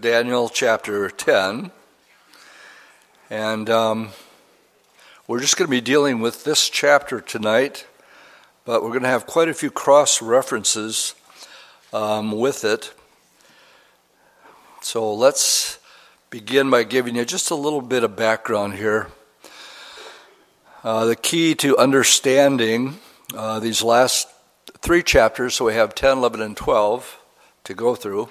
Daniel chapter 10. And um, we're just going to be dealing with this chapter tonight, but we're going to have quite a few cross references um, with it. So let's begin by giving you just a little bit of background here. Uh, the key to understanding uh, these last three chapters, so we have 10, 11, and 12 to go through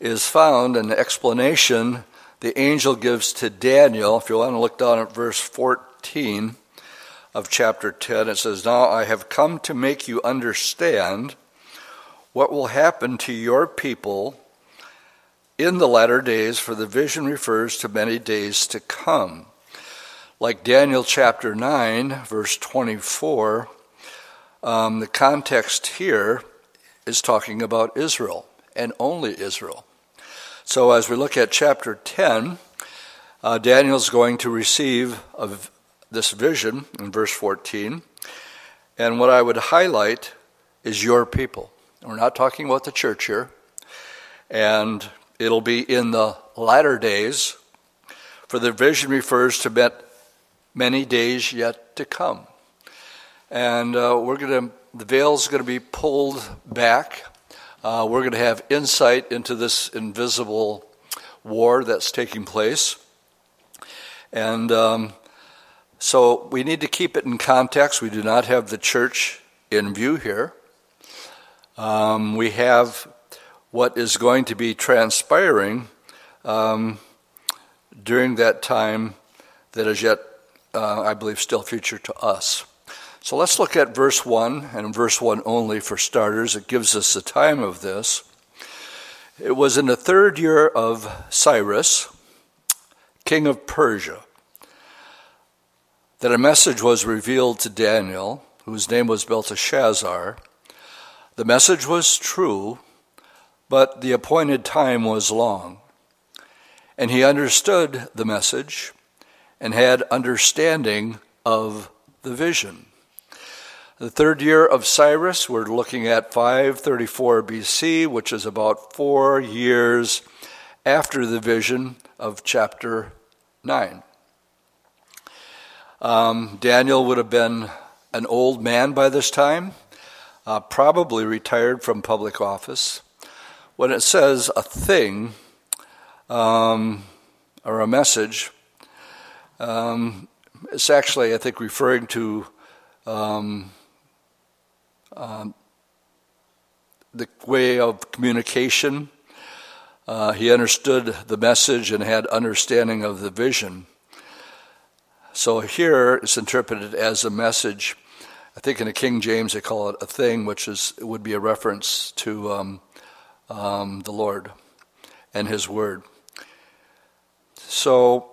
is found in the explanation the angel gives to Daniel. If you want to look down at verse 14 of chapter 10, it says, Now I have come to make you understand what will happen to your people in the latter days, for the vision refers to many days to come. Like Daniel chapter 9, verse 24, um, the context here is talking about Israel and only Israel. So, as we look at chapter 10, uh, Daniel's going to receive this vision in verse 14. And what I would highlight is your people. We're not talking about the church here. And it'll be in the latter days, for the vision refers to many days yet to come. And uh, we're going to, the veil's going to be pulled back uh, we're going to have insight into this invisible war that's taking place. And um, so we need to keep it in context. We do not have the church in view here. Um, we have what is going to be transpiring um, during that time that is yet, uh, I believe, still future to us. So let's look at verse 1 and verse 1 only for starters. It gives us the time of this. It was in the third year of Cyrus, king of Persia, that a message was revealed to Daniel, whose name was Belteshazzar. The message was true, but the appointed time was long. And he understood the message and had understanding of the vision. The third year of Cyrus, we're looking at 534 BC, which is about four years after the vision of chapter 9. Um, Daniel would have been an old man by this time, uh, probably retired from public office. When it says a thing um, or a message, um, it's actually, I think, referring to um, um, the way of communication. Uh, he understood the message and had understanding of the vision. So here it's interpreted as a message. I think in the King James they call it a thing, which is would be a reference to um, um, the Lord and His Word. So,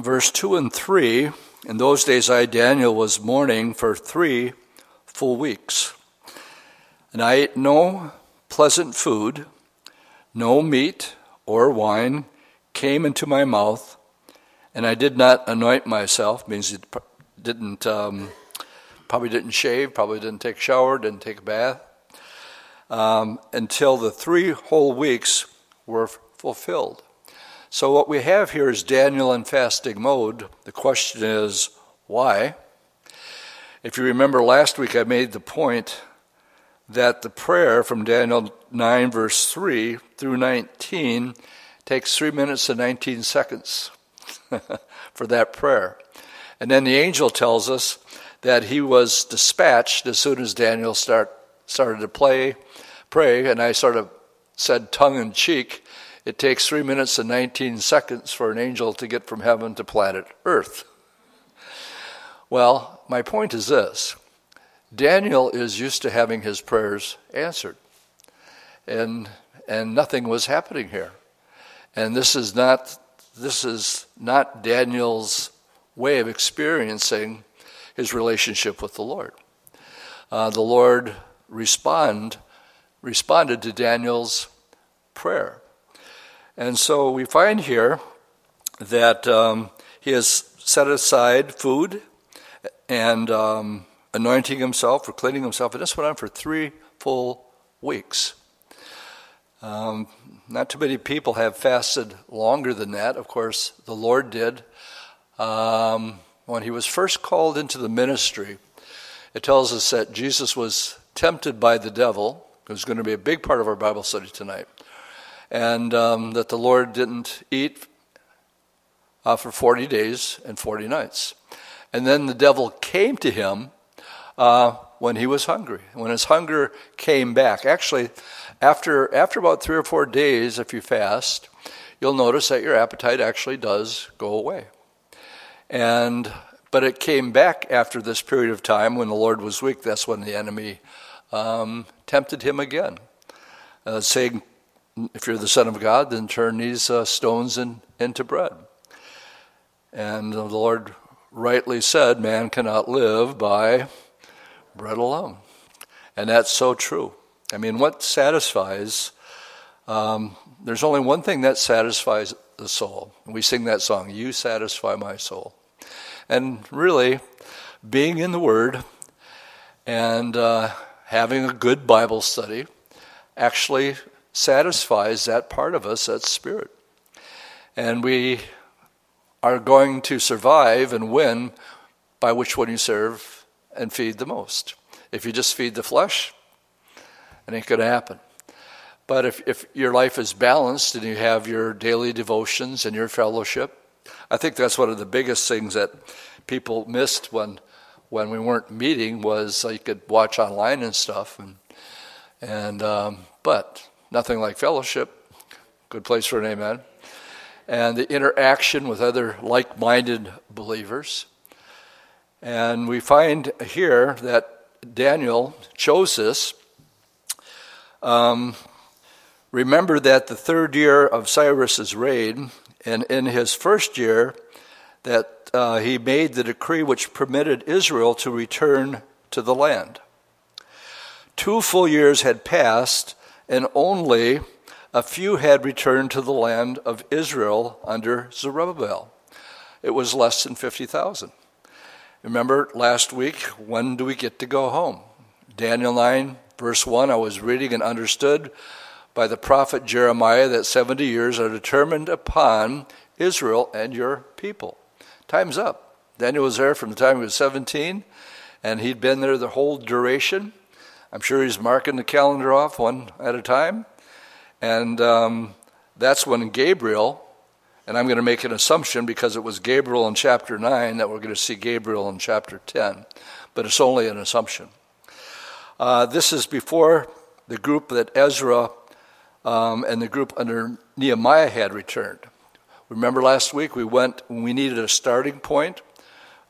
verse two and three. In those days, I Daniel was mourning for three full weeks. And I ate no pleasant food, no meat or wine came into my mouth, and I did not anoint myself, means it didn't, um, probably didn't shave, probably didn't take a shower, didn't take a bath, um, until the three whole weeks were fulfilled. So, what we have here is Daniel in fasting mode. The question is, why? If you remember last week, I made the point that the prayer from Daniel 9, verse 3 through 19 takes 3 minutes and 19 seconds for that prayer. And then the angel tells us that he was dispatched as soon as Daniel start, started to play, pray, and I sort of said tongue in cheek, it takes 3 minutes and 19 seconds for an angel to get from heaven to planet Earth. Well, my point is this Daniel is used to having his prayers answered. And, and nothing was happening here. And this is not, this is not Daniel's way of experiencing his relationship with the Lord. Uh, the Lord respond, responded to Daniel's prayer. And so we find here that um, he has set aside food and um, anointing himself or cleaning himself, and this went on for three full weeks. Um, not too many people have fasted longer than that. Of course, the Lord did. Um, when he was first called into the ministry, it tells us that Jesus was tempted by the devil. It was going to be a big part of our Bible study tonight. And um, that the Lord didn't eat uh, for 40 days and 40 nights. And then the devil came to him uh, when he was hungry, when his hunger came back. Actually, after, after about three or four days, if you fast, you'll notice that your appetite actually does go away. And but it came back after this period of time when the Lord was weak. That's when the enemy um, tempted him again, uh, saying, "If you're the Son of God, then turn these uh, stones in, into bread." And the Lord rightly said, "Man cannot live by bread alone," and that's so true. I mean, what satisfies? Um, there's only one thing that satisfies the soul. We sing that song, "You satisfy my soul." And really, being in the Word and uh, having a good Bible study actually satisfies that part of us, that spirit. And we are going to survive and win by which one you serve and feed the most. If you just feed the flesh, and it ain't going to happen. But if, if your life is balanced and you have your daily devotions and your fellowship, I think that's one of the biggest things that people missed when when we weren't meeting was you could watch online and stuff and and um, but nothing like fellowship good place for an amen and the interaction with other like-minded believers and we find here that daniel chose this um, remember that the third year of cyrus's reign and in his first year, that uh, he made the decree which permitted Israel to return to the land. Two full years had passed, and only a few had returned to the land of Israel under Zerubbabel. It was less than 50,000. Remember last week, when do we get to go home? Daniel 9, verse 1, I was reading and understood by the prophet Jeremiah that 70 years are determined upon Israel and your people. Time's up. Daniel was there from the time he was 17, and he'd been there the whole duration. I'm sure he's marking the calendar off one at a time. And um, that's when Gabriel, and I'm going to make an assumption because it was Gabriel in chapter 9 that we're going to see Gabriel in chapter 10, but it's only an assumption. Uh, this is before the group that Ezra um, and the group under Nehemiah had returned. Remember last week we went, we needed a starting point.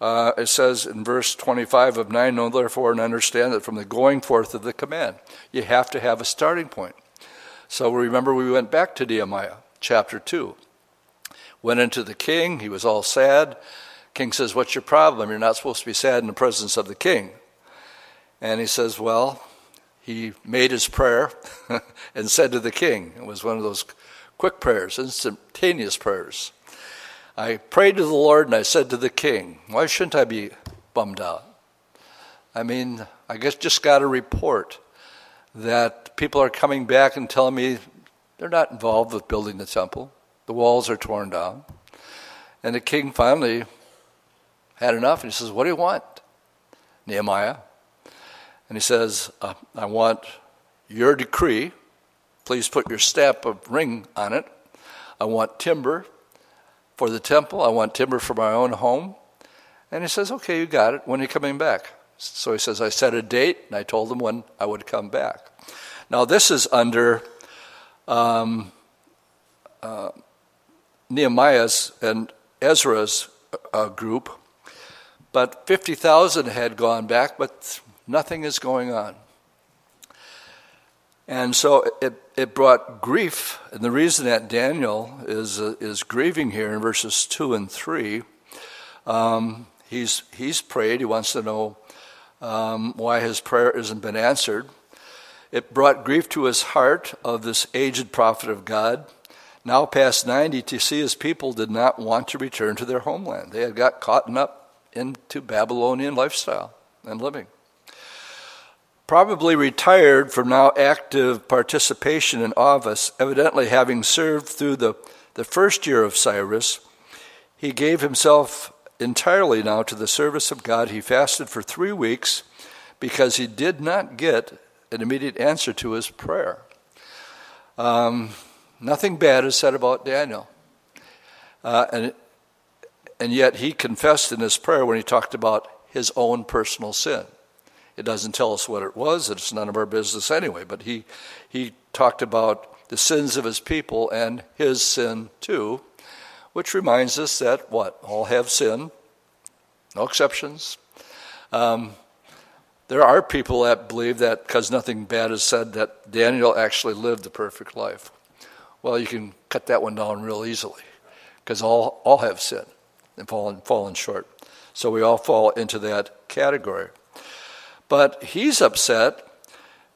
Uh, it says in verse 25 of 9, Know therefore and understand that from the going forth of the command, you have to have a starting point. So remember, we went back to Nehemiah chapter 2. Went into the king, he was all sad. King says, What's your problem? You're not supposed to be sad in the presence of the king. And he says, Well, he made his prayer and said to the king, it was one of those quick prayers, instantaneous prayers. I prayed to the Lord and I said to the king, Why shouldn't I be bummed out? I mean, I guess just got a report that people are coming back and telling me they're not involved with building the temple. The walls are torn down. And the king finally had enough and he says, What do you want? Nehemiah, and he says, uh, I want your decree. Please put your stamp of ring on it. I want timber for the temple. I want timber for my own home. And he says, Okay, you got it. When are you coming back? So he says, I set a date, and I told him when I would come back. Now, this is under um, uh, Nehemiah's and Ezra's uh, group, but 50,000 had gone back, but Nothing is going on. And so it, it brought grief. And the reason that Daniel is, uh, is grieving here in verses 2 and 3, um, he's, he's prayed. He wants to know um, why his prayer hasn't been answered. It brought grief to his heart of this aged prophet of God, now past 90, to see his people did not want to return to their homeland. They had got caught up into Babylonian lifestyle and living. probably retired from now active participation in office, evidently having served through the, the first year of Cyrus, he gave himself entirely now to the service of God. He fasted for three weeks because he did not get an immediate answer to his prayer. Um, nothing bad is said about Daniel. Uh, and, and yet he confessed in his prayer when he talked about his own personal sin. It doesn't tell us what it was, it's none of our business anyway, but he, he talked about the sins of his people and his sin too, which reminds us that what? All have sin, no exceptions. Um, there are people that believe that because nothing bad is said, that Daniel actually lived the perfect life. Well, you can cut that one down real easily because all, all have sinned and fallen, fallen short. So we all fall into that category. But he's upset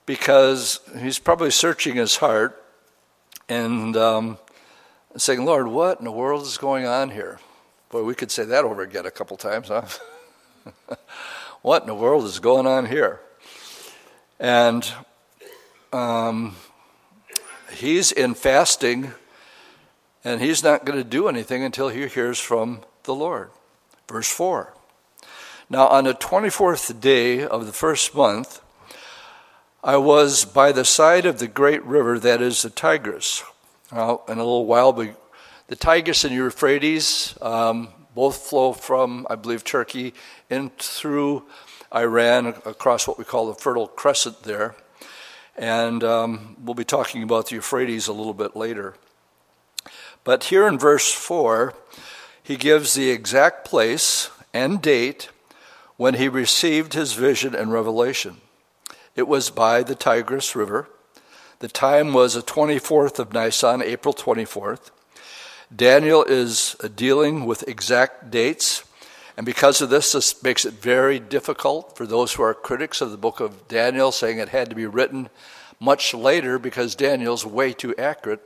because he's probably searching his heart and um, saying, Lord, what in the world is going on here? Boy, we could say that over again a couple times, huh? what in the world is going on here? And um, he's in fasting, and he's not going to do anything until he hears from the Lord. Verse 4. Now, on the 24th day of the first month, I was by the side of the great river that is the Tigris. Now, in a little while, the Tigris and Euphrates um, both flow from, I believe, Turkey in through Iran across what we call the Fertile Crescent there. And um, we'll be talking about the Euphrates a little bit later. But here in verse 4, he gives the exact place and date when he received his vision and revelation. It was by the Tigris River. The time was the 24th of Nisan, April 24th. Daniel is dealing with exact dates, and because of this, this makes it very difficult for those who are critics of the book of Daniel, saying it had to be written much later because Daniel's way too accurate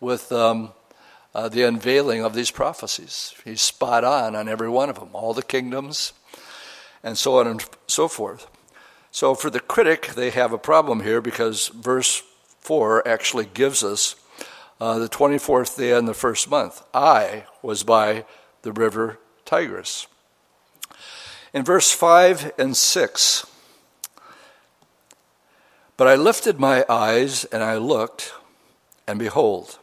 with um, uh, the unveiling of these prophecies. He's spot on on every one of them, all the kingdoms, and so on and so forth. So for the critic, they have a problem here because verse 4 actually gives us uh, the 24th day in the first month. I was by the river Tigris. In verse 5 and 6, but I lifted my eyes and I looked, and behold,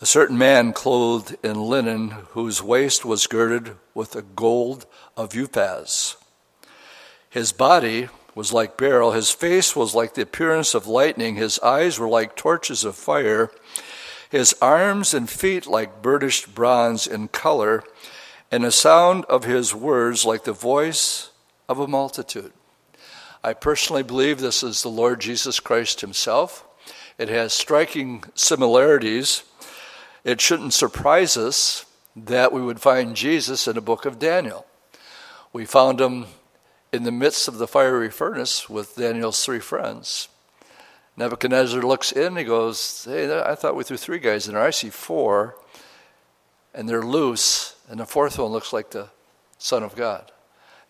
a certain man clothed in linen, whose waist was girded with the gold of Uphaz. His body was like beryl, his face was like the appearance of lightning, his eyes were like torches of fire, his arms and feet like burnished bronze in color, and the sound of his words like the voice of a multitude. I personally believe this is the Lord Jesus Christ himself. It has striking similarities it shouldn't surprise us that we would find Jesus in the book of Daniel. We found him in the midst of the fiery furnace with Daniel's three friends. Nebuchadnezzar looks in, and he goes, Hey, I thought we threw three guys in there. I see four, and they're loose, and the fourth one looks like the Son of God.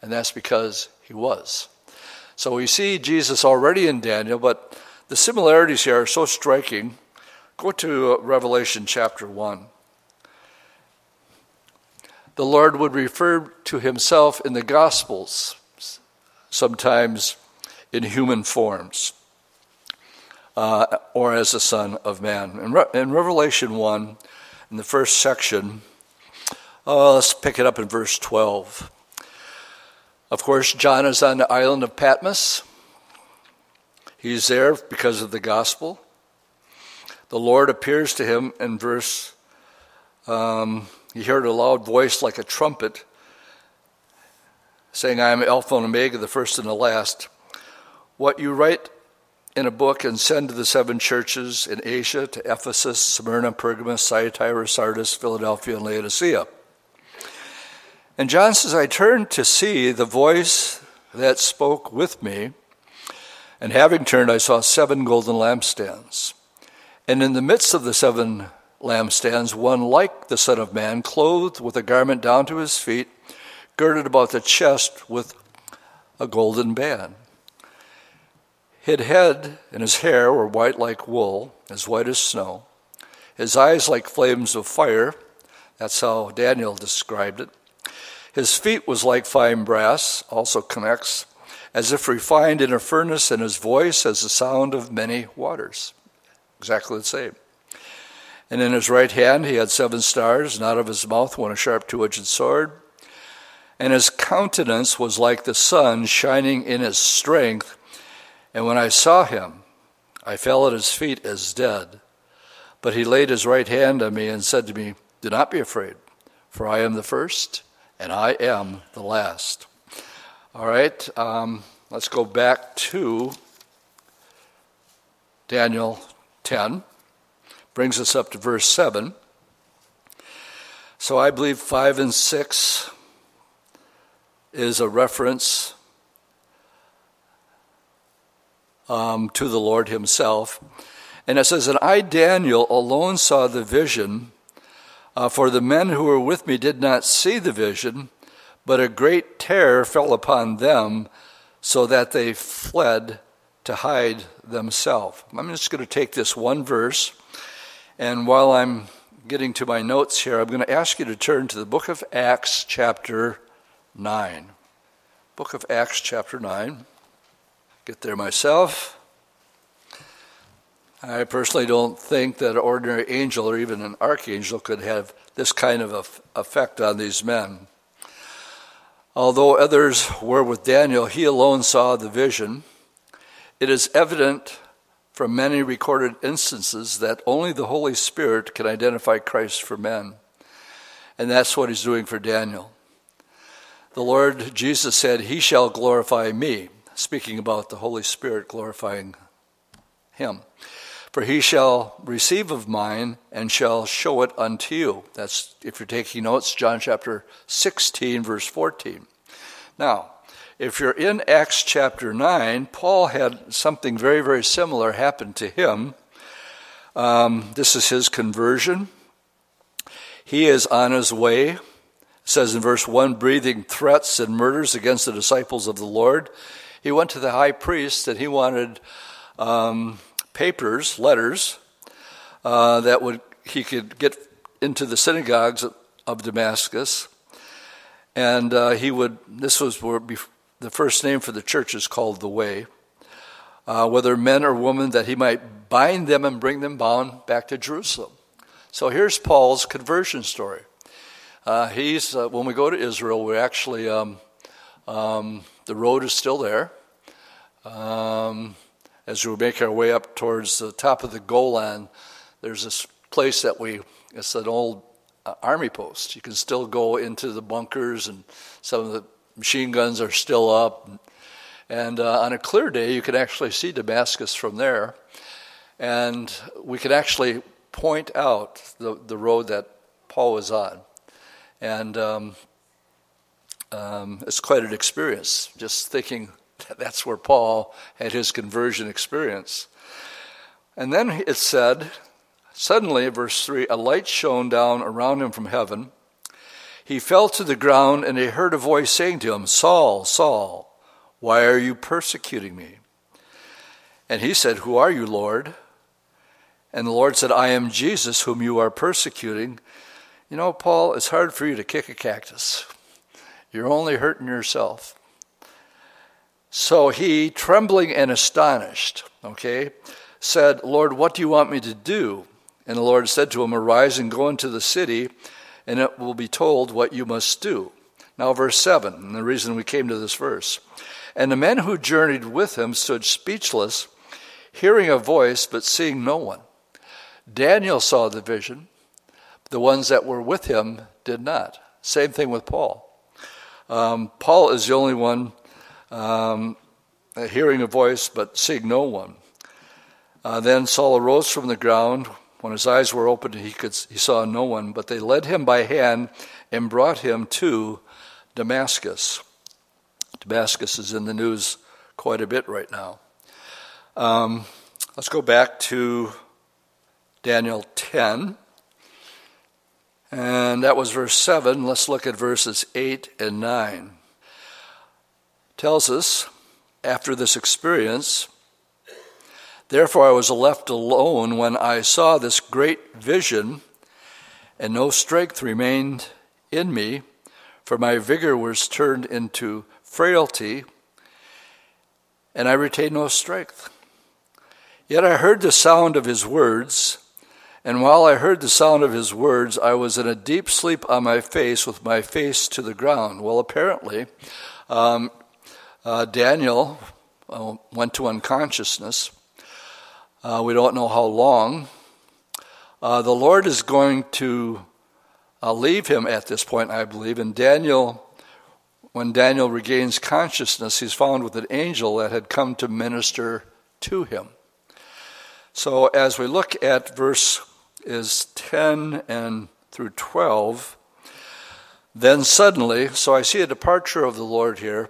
And that's because he was. So we see Jesus already in Daniel, but the similarities here are so striking Go to Revelation chapter 1. The Lord would refer to himself in the Gospels, sometimes in human forms, uh, or as the Son of Man. In, Re- in, Revelation 1, in the first section, uh, let's pick it up in verse 12. Of course, John is on the island of Patmos. He's there because of the gospel the Lord appears to him in verse, um, he heard a loud voice like a trumpet saying, I am Alpha and Omega, the first and the last. What you write in a book and send to the seven churches in Asia, to Ephesus, Smyrna, Pergamos, Thyatira, Sardis, Philadelphia, and Laodicea. And John says, I turned to see the voice that spoke with me, and having turned, I saw seven golden lampstands. And in the midst of the seven lampstands, one like the Son of Man, clothed with a garment down to his feet, girded about the chest with a golden band. His head and his hair were white like wool, as white as snow. His eyes like flames of fire. That's how Daniel described it. His feet was like fine brass, also connects, as if refined in a furnace, and his voice as the sound of many waters. Exactly the same. And in his right hand he had seven stars, and out of his mouth went a sharp two edged sword. And his countenance was like the sun shining in its strength. And when I saw him, I fell at his feet as dead. But he laid his right hand on me and said to me, Do not be afraid, for I am the first and I am the last. All right, um, let's go back to Daniel 10. Brings us up to verse 7. So I believe 5 and 6 is a reference um, to the Lord Himself. And it says, And I, Daniel, alone saw the vision uh, for the men who were with me did not see the vision, but a great terror fell upon them, so that they fled to hide themselves. I'm just going to take this one verse, and while I'm getting to my notes here, I'm going to ask you to turn to the book of Acts, chapter 9. Book of Acts, chapter 9. Get there myself. I personally don't think that an ordinary angel or even an archangel could have this kind of effect on these men. Although others were with Daniel, he alone saw the vision. It is evident from many recorded instances that only the Holy Spirit can identify Christ for men. And that's what he's doing for Daniel. The Lord Jesus said, He shall glorify me, speaking about the Holy Spirit glorifying him. For he shall receive of mine and shall show it unto you. That's, if you're taking notes, John chapter 16, verse 14. Now, if you're in Acts chapter 9, Paul had something very, very similar happen to him. Um, this is his conversion. He is on his way, it says in verse 1, breathing threats and murders against the disciples of the Lord. He went to the high priest and he wanted. Um, papers, letters, uh, that would he could get into the synagogues of Damascus, and uh, he would. This was where the first name for the church is called the Way. Uh, whether men or women, that he might bind them and bring them bound back to Jerusalem. So here's Paul's conversion story. Uh, he's uh, when we go to Israel, we actually um, um, the road is still there. Um, as we make our way up towards the top of the Golan, there's this place that we, it's an old uh, army post. You can still go into the bunkers, and some of the machine guns are still up. And uh, on a clear day, you can actually see Damascus from there. And we could actually point out the, the road that Paul was on. And um, um, it's quite an experience just thinking that That's where Paul had his conversion experience. And then it said, suddenly, verse 3, a light shone down around him from heaven. He fell to the ground, and he heard a voice saying to him, Saul, Saul, why are you persecuting me? And he said, Who are you, Lord? And the Lord said, I am Jesus, whom you are persecuting. You know, Paul, it's hard for you to kick a cactus. You're only hurting yourself. So he, trembling and astonished, okay, said, Lord, what do you want me to do? And the Lord said to him, Arise and go into the city, and it will be told what you must do. Now, verse 7, and the reason we came to this verse. And the men who journeyed with him stood speechless, hearing a voice, but seeing no one. Daniel saw the vision, the ones that were with him did not. Same thing with Paul. Um, Paul is the only one um, hearing a voice but seeing no one. Uh, then Saul arose from the ground. When his eyes were opened, he, could, he saw no one, but they led him by hand and brought him to Damascus. Damascus is in the news quite a bit right now. Um, let's go back to Daniel 10. And that was verse 7. Let's look at verses 8 and 9 tells us after this experience, Therefore, I was left alone when I saw this great vision, and no strength remained in me, for my vigor was turned into frailty, and I retained no strength. Yet I heard the sound of his words, and while I heard the sound of his words, I was in a deep sleep on my face with my face to the ground. Well, apparently, um, uh, Daniel uh, went to unconsciousness. Uh, we don't know how long. Uh, the Lord is going to uh, leave him at this point, I believe. And Daniel, when Daniel regains consciousness, he's found with an angel that had come to minister to him. So as we look at verse is 10 and through 12, then suddenly, so I see a departure of the Lord here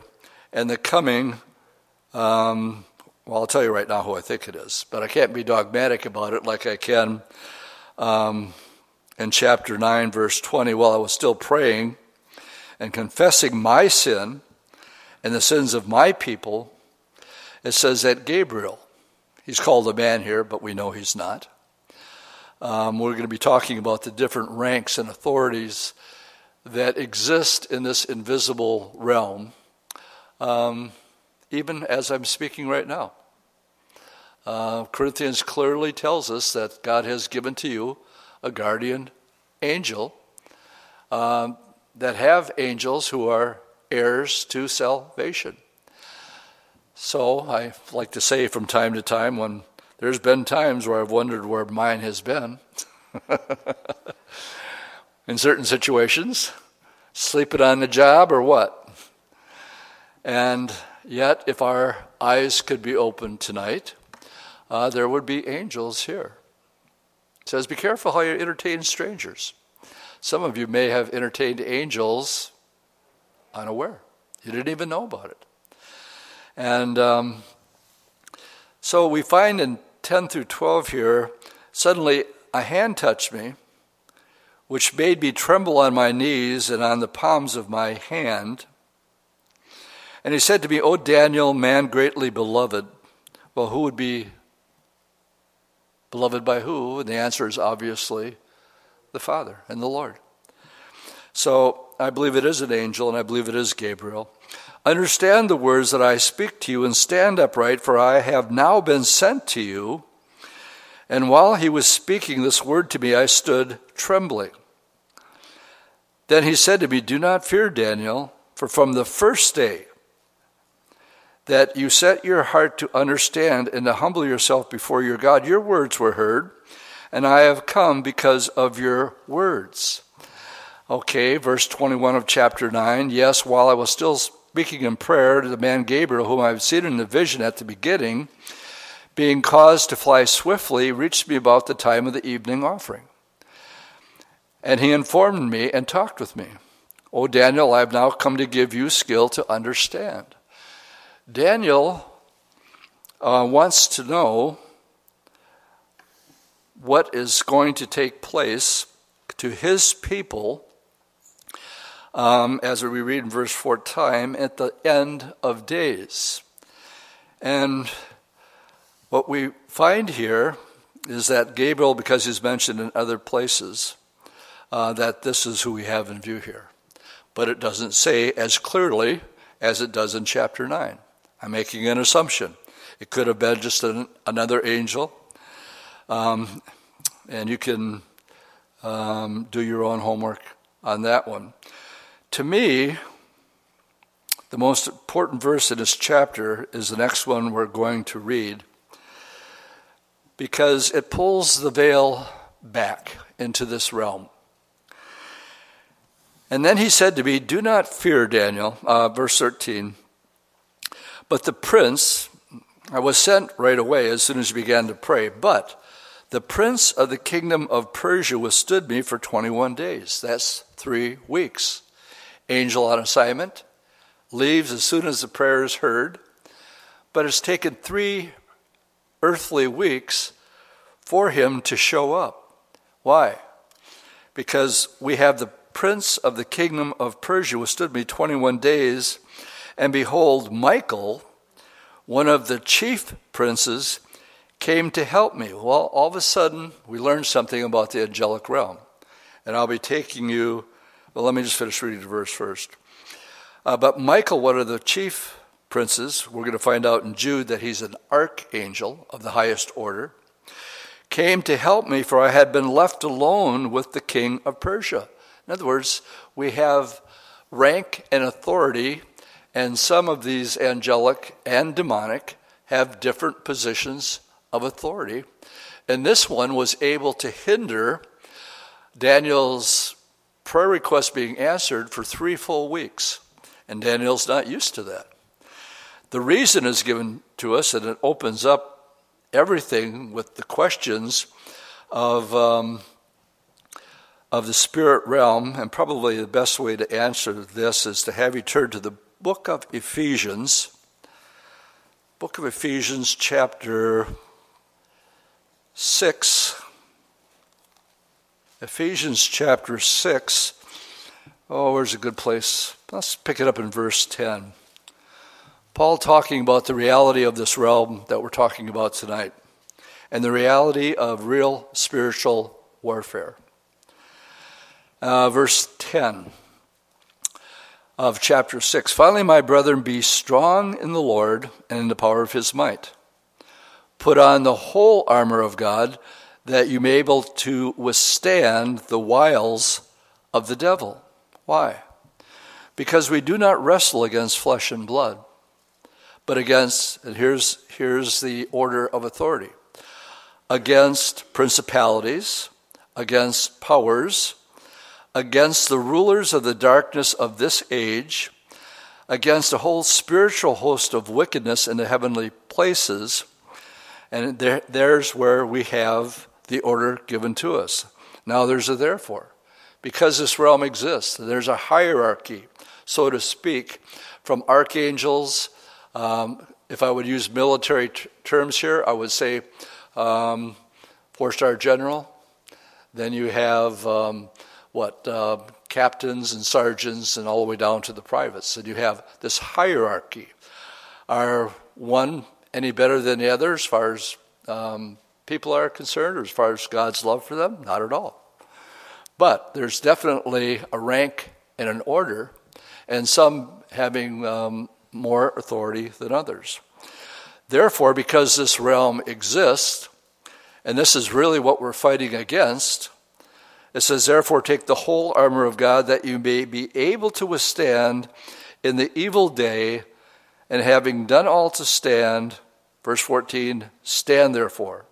and the coming um, well, I'll tell you right now who I think it is, but I can't be dogmatic about it like I can um, in chapter 9, verse 20. While I was still praying and confessing my sin and the sins of my people, it says that Gabriel, he's called a man here, but we know he's not. Um, we're going to be talking about the different ranks and authorities that exist in this invisible realm, um, even as I'm speaking right now. Uh, Corinthians clearly tells us that God has given to you a guardian angel um, that have angels who are heirs to salvation. So I like to say from time to time when there's been times where I've wondered where mine has been in certain situations, sleeping on the job or what. And yet, if our eyes could be opened tonight, uh, there would be angels here. It says, Be careful how you entertain strangers. Some of you may have entertained angels unaware. You didn't even know about it. And um, so we find in 10 through 12 here, suddenly a hand touched me, which made me tremble on my knees and on the palms of my hand. And he said to me, O Daniel, man greatly beloved. Well, who would be Beloved by who? And the answer is obviously the Father and the Lord. So I believe it is an angel and I believe it is Gabriel. Understand the words that I speak to you and stand upright, for I have now been sent to you. And while he was speaking this word to me, I stood trembling. Then he said to me, Do not fear, Daniel, for from the first day that you set your heart to understand and to humble yourself before your God. Your words were heard, and I have come because of your words. Okay, verse 21 of chapter 9. Yes, while I was still speaking in prayer to the man Gabriel, whom I had seen in the vision at the beginning, being caused to fly swiftly, reached me about the time of the evening offering. And he informed me and talked with me. O Daniel, I have now come to give you skill to understand. Daniel uh, wants to know what is going to take place to his people, um, as we read in verse 4 time, at the end of days. And what we find here is that Gabriel, because he's mentioned in other places, uh, that this is who we have in view here. But it doesn't say as clearly as it does in chapter 9. I'm making an assumption. It could have been just an, another angel. Um, and you can um, do your own homework on that one. To me, the most important verse in this chapter is the next one we're going to read because it pulls the veil back into this realm. And then he said to me, Do not fear, Daniel, uh, verse 13. But the prince, I was sent right away as soon as you began to pray, but the prince of the kingdom of Persia withstood me for 21 days. That's three weeks. Angel on assignment, leaves as soon as the prayer is heard, but it's taken three earthly weeks for him to show up. Why? Because we have the prince of the kingdom of Persia withstood me 21 days and behold, Michael, one of the chief princes, came to help me. Well, all of a sudden, we learned something about the angelic realm. And I'll be taking you, well, let me just finish reading the verse first. Uh, but Michael, one of the chief princes, we're going to find out in Jude that he's an archangel of the highest order, came to help me, for I had been left alone with the king of Persia. In other words, we have rank and authority, and some of these angelic and demonic have different positions of authority. And this one was able to hinder Daniel's prayer request being answered for three full weeks. And Daniel's not used to that. The reason is given to us, and it opens up everything with the questions of, um, of the spirit realm. And probably the best way to answer this is to have you turn to the book of Ephesians. Book of Ephesians, chapter 6. Ephesians chapter 6. Oh, where's a good place? Let's pick it up in verse 10. Paul talking about the reality of this realm that we're talking about tonight and the reality of real spiritual warfare. Uh, verse 10 of chapter 6. Finally, my brethren, be strong in the Lord and in the power of his might. Put on the whole armor of God that you may be able to withstand the wiles of the devil. Why? Because we do not wrestle against flesh and blood, but against, and here's, here's the order of authority against principalities, against powers, against the rulers of the darkness of this age, against a whole spiritual host of wickedness in the heavenly places. And there, there's where we have the order given to us. Now there's a therefore. Because this realm exists, there's a hierarchy, so to speak, from archangels. Um, if I would use military t- terms here, I would say um, four star general. Then you have um, what uh, captains and sergeants, and all the way down to the privates. And you have this hierarchy. Are one any better than the other as far as um, people are concerned, or as far as God's love for them? Not at all. But there's definitely a rank and an order, and some having um, more authority than others. Therefore, because this realm exists, and this is really what we're fighting against, it says, Therefore, take the whole armor of God that you may be able to withstand in the evil day, and having done all to stand, verse 14, stand therefore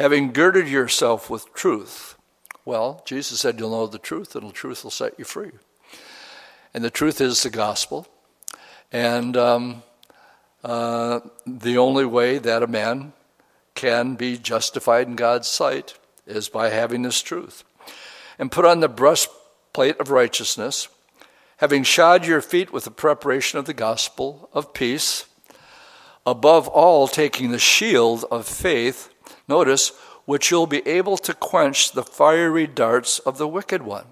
having girded yourself with truth. Well, Jesus said, You'll know the truth, and the truth will set you free. And the truth is the gospel. And um, uh, the only way that a man can be justified in God's sight is by having this truth. And put on the breastplate of righteousness, having shod your feet with the preparation of the gospel of peace, above all, taking the shield of faith Notice, which you'll be able to quench the fiery darts of the wicked one.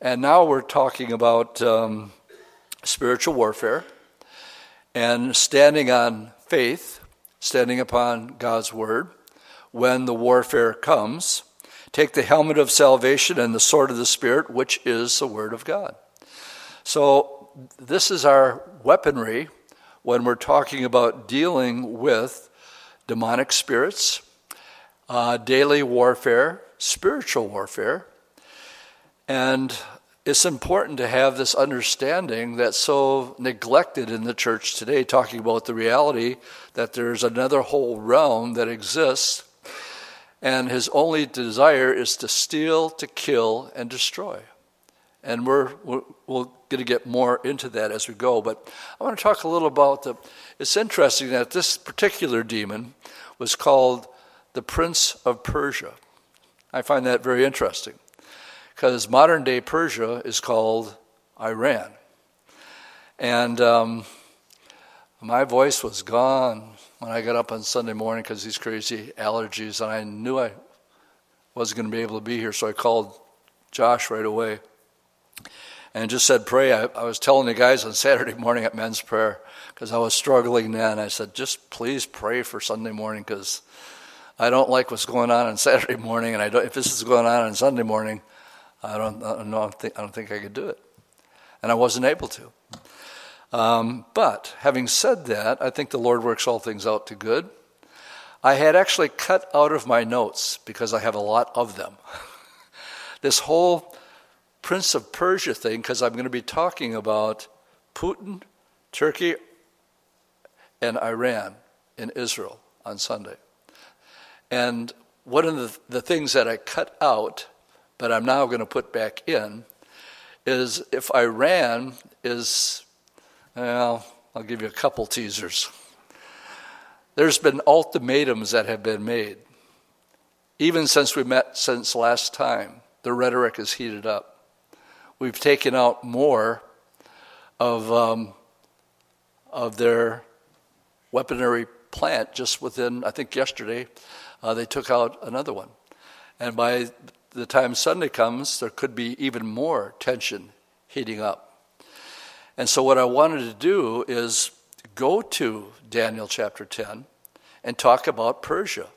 And now we're talking about um, spiritual warfare and standing on faith, standing upon God's word when the warfare comes. Take the helmet of salvation and the sword of the Spirit, which is the word of God. So, this is our weaponry when we're talking about dealing with demonic spirits uh, daily warfare, spiritual warfare. And it's important to have this understanding that's so neglected in the church today, talking about the reality that there's another whole realm that exists, and his only desire is to steal, to kill, and destroy. And we're, we're, we're going to get more into that as we go. But I want to talk a little about the. It's interesting that this particular demon was called the Prince of Persia. I find that very interesting because modern day Persia is called Iran. And um, my voice was gone when I got up on Sunday morning because these crazy allergies, and I knew I wasn't going to be able to be here, so I called Josh right away. and just said, Pray. I, I was telling the guys on Saturday morning at men's prayer because I was struggling then. I said, Just please pray for Sunday morning because I don't like what's going on on Saturday morning, and I don't, if this is going on on Sunday morning, I don't, I don't, think, I don't think I could do it. And I wasn't able to. Um, but having said that, I think the Lord works all things out to good. I had actually cut out of my notes because I have a lot of them. this whole Prince of Persia thing, because I'm going to be talking about Putin, Turkey, and Iran in Israel on Sunday. And one of the, the things that I cut out, but I'm now going to put back in, is if Iran is, well, I'll give you a couple teasers. There's been ultimatums that have been made. Even since we met since last time, the rhetoric is heated up. We've taken out more of, um, of their weaponry plant just within, I think yesterday, uh, they took out another one. And by the time Sunday comes, there could be even more tension heating up. And so, what I wanted to do is go to Daniel chapter 10 and talk about Persia.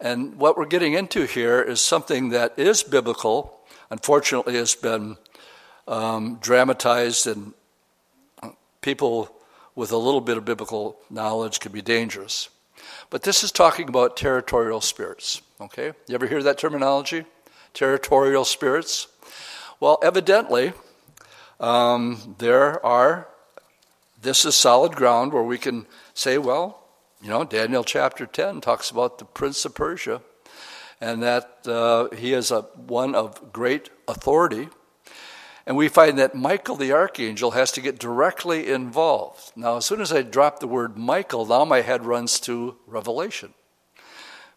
And what we're getting into here is something that is biblical. Unfortunately, it's been um, dramatized, and people with a little bit of biblical knowledge can be dangerous. But this is talking about territorial spirits. Okay? You ever hear that terminology? Territorial spirits? Well, evidently, um, there are, this is solid ground where we can say, well, you know, Daniel chapter 10 talks about the prince of Persia and that uh, he is a, one of great authority. And we find that Michael the archangel has to get directly involved. Now, as soon as I drop the word Michael, now my head runs to Revelation.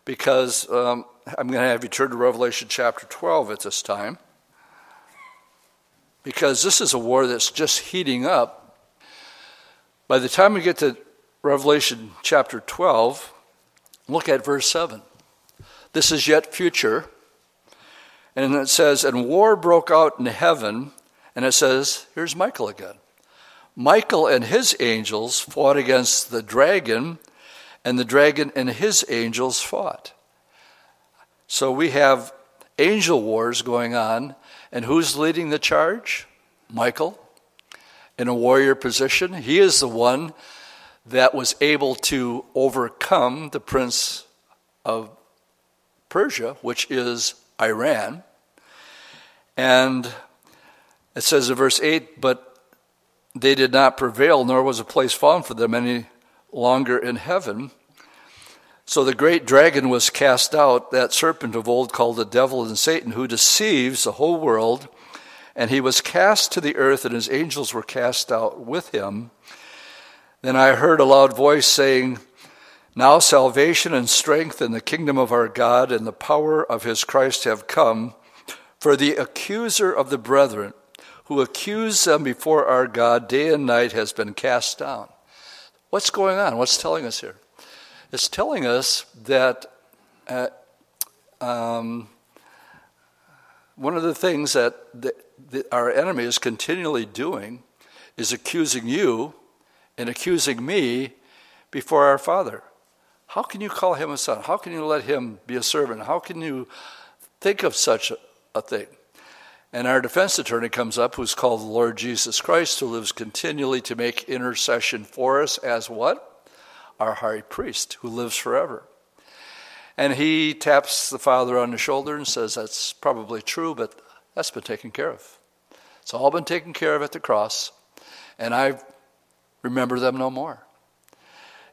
Because um, I'm going to have you turn to Revelation chapter 12 at this time because this is a war that's just heating up. By the time we get to Revelation chapter 12, look at verse 7. This is yet future. And it says, And war broke out in heaven. And it says, Here's Michael again. Michael and his angels fought against the dragon, and the dragon and his angels fought. So we have angel wars going on and who's leading the charge? Michael, in a warrior position. He is the one that was able to overcome the prince of Persia, which is Iran. And it says in verse 8, but they did not prevail, nor was a place found for them any longer in heaven. So the great dragon was cast out, that serpent of old called the devil and Satan, who deceives the whole world. And he was cast to the earth, and his angels were cast out with him. Then I heard a loud voice saying, Now salvation and strength and the kingdom of our God and the power of his Christ have come. For the accuser of the brethren, who accuse them before our God day and night, has been cast down. What's going on? What's telling us here? It's telling us that uh, um, one of the things that the, the, our enemy is continually doing is accusing you and accusing me before our Father. How can you call him a son? How can you let him be a servant? How can you think of such a, a thing? And our defense attorney comes up, who's called the Lord Jesus Christ, who lives continually to make intercession for us as what? our high priest who lives forever. And he taps the father on the shoulder and says, That's probably true, but that's been taken care of. It's all been taken care of at the cross, and I remember them no more.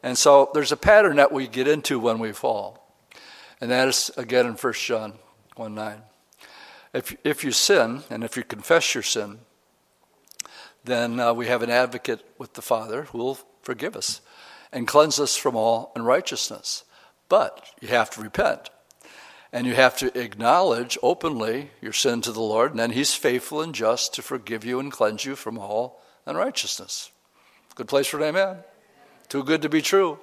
And so there's a pattern that we get into when we fall. And that is, again, in 1 John 1 9. If, if you sin, and if you confess your sin, then uh, we have an advocate with the Father who will forgive us and cleanse us from all unrighteousness. But you have to repent. And you have to acknowledge openly your sin to the Lord, and then He's faithful and just to forgive you and cleanse you from all unrighteousness. Good place for an amen. Too good to be true.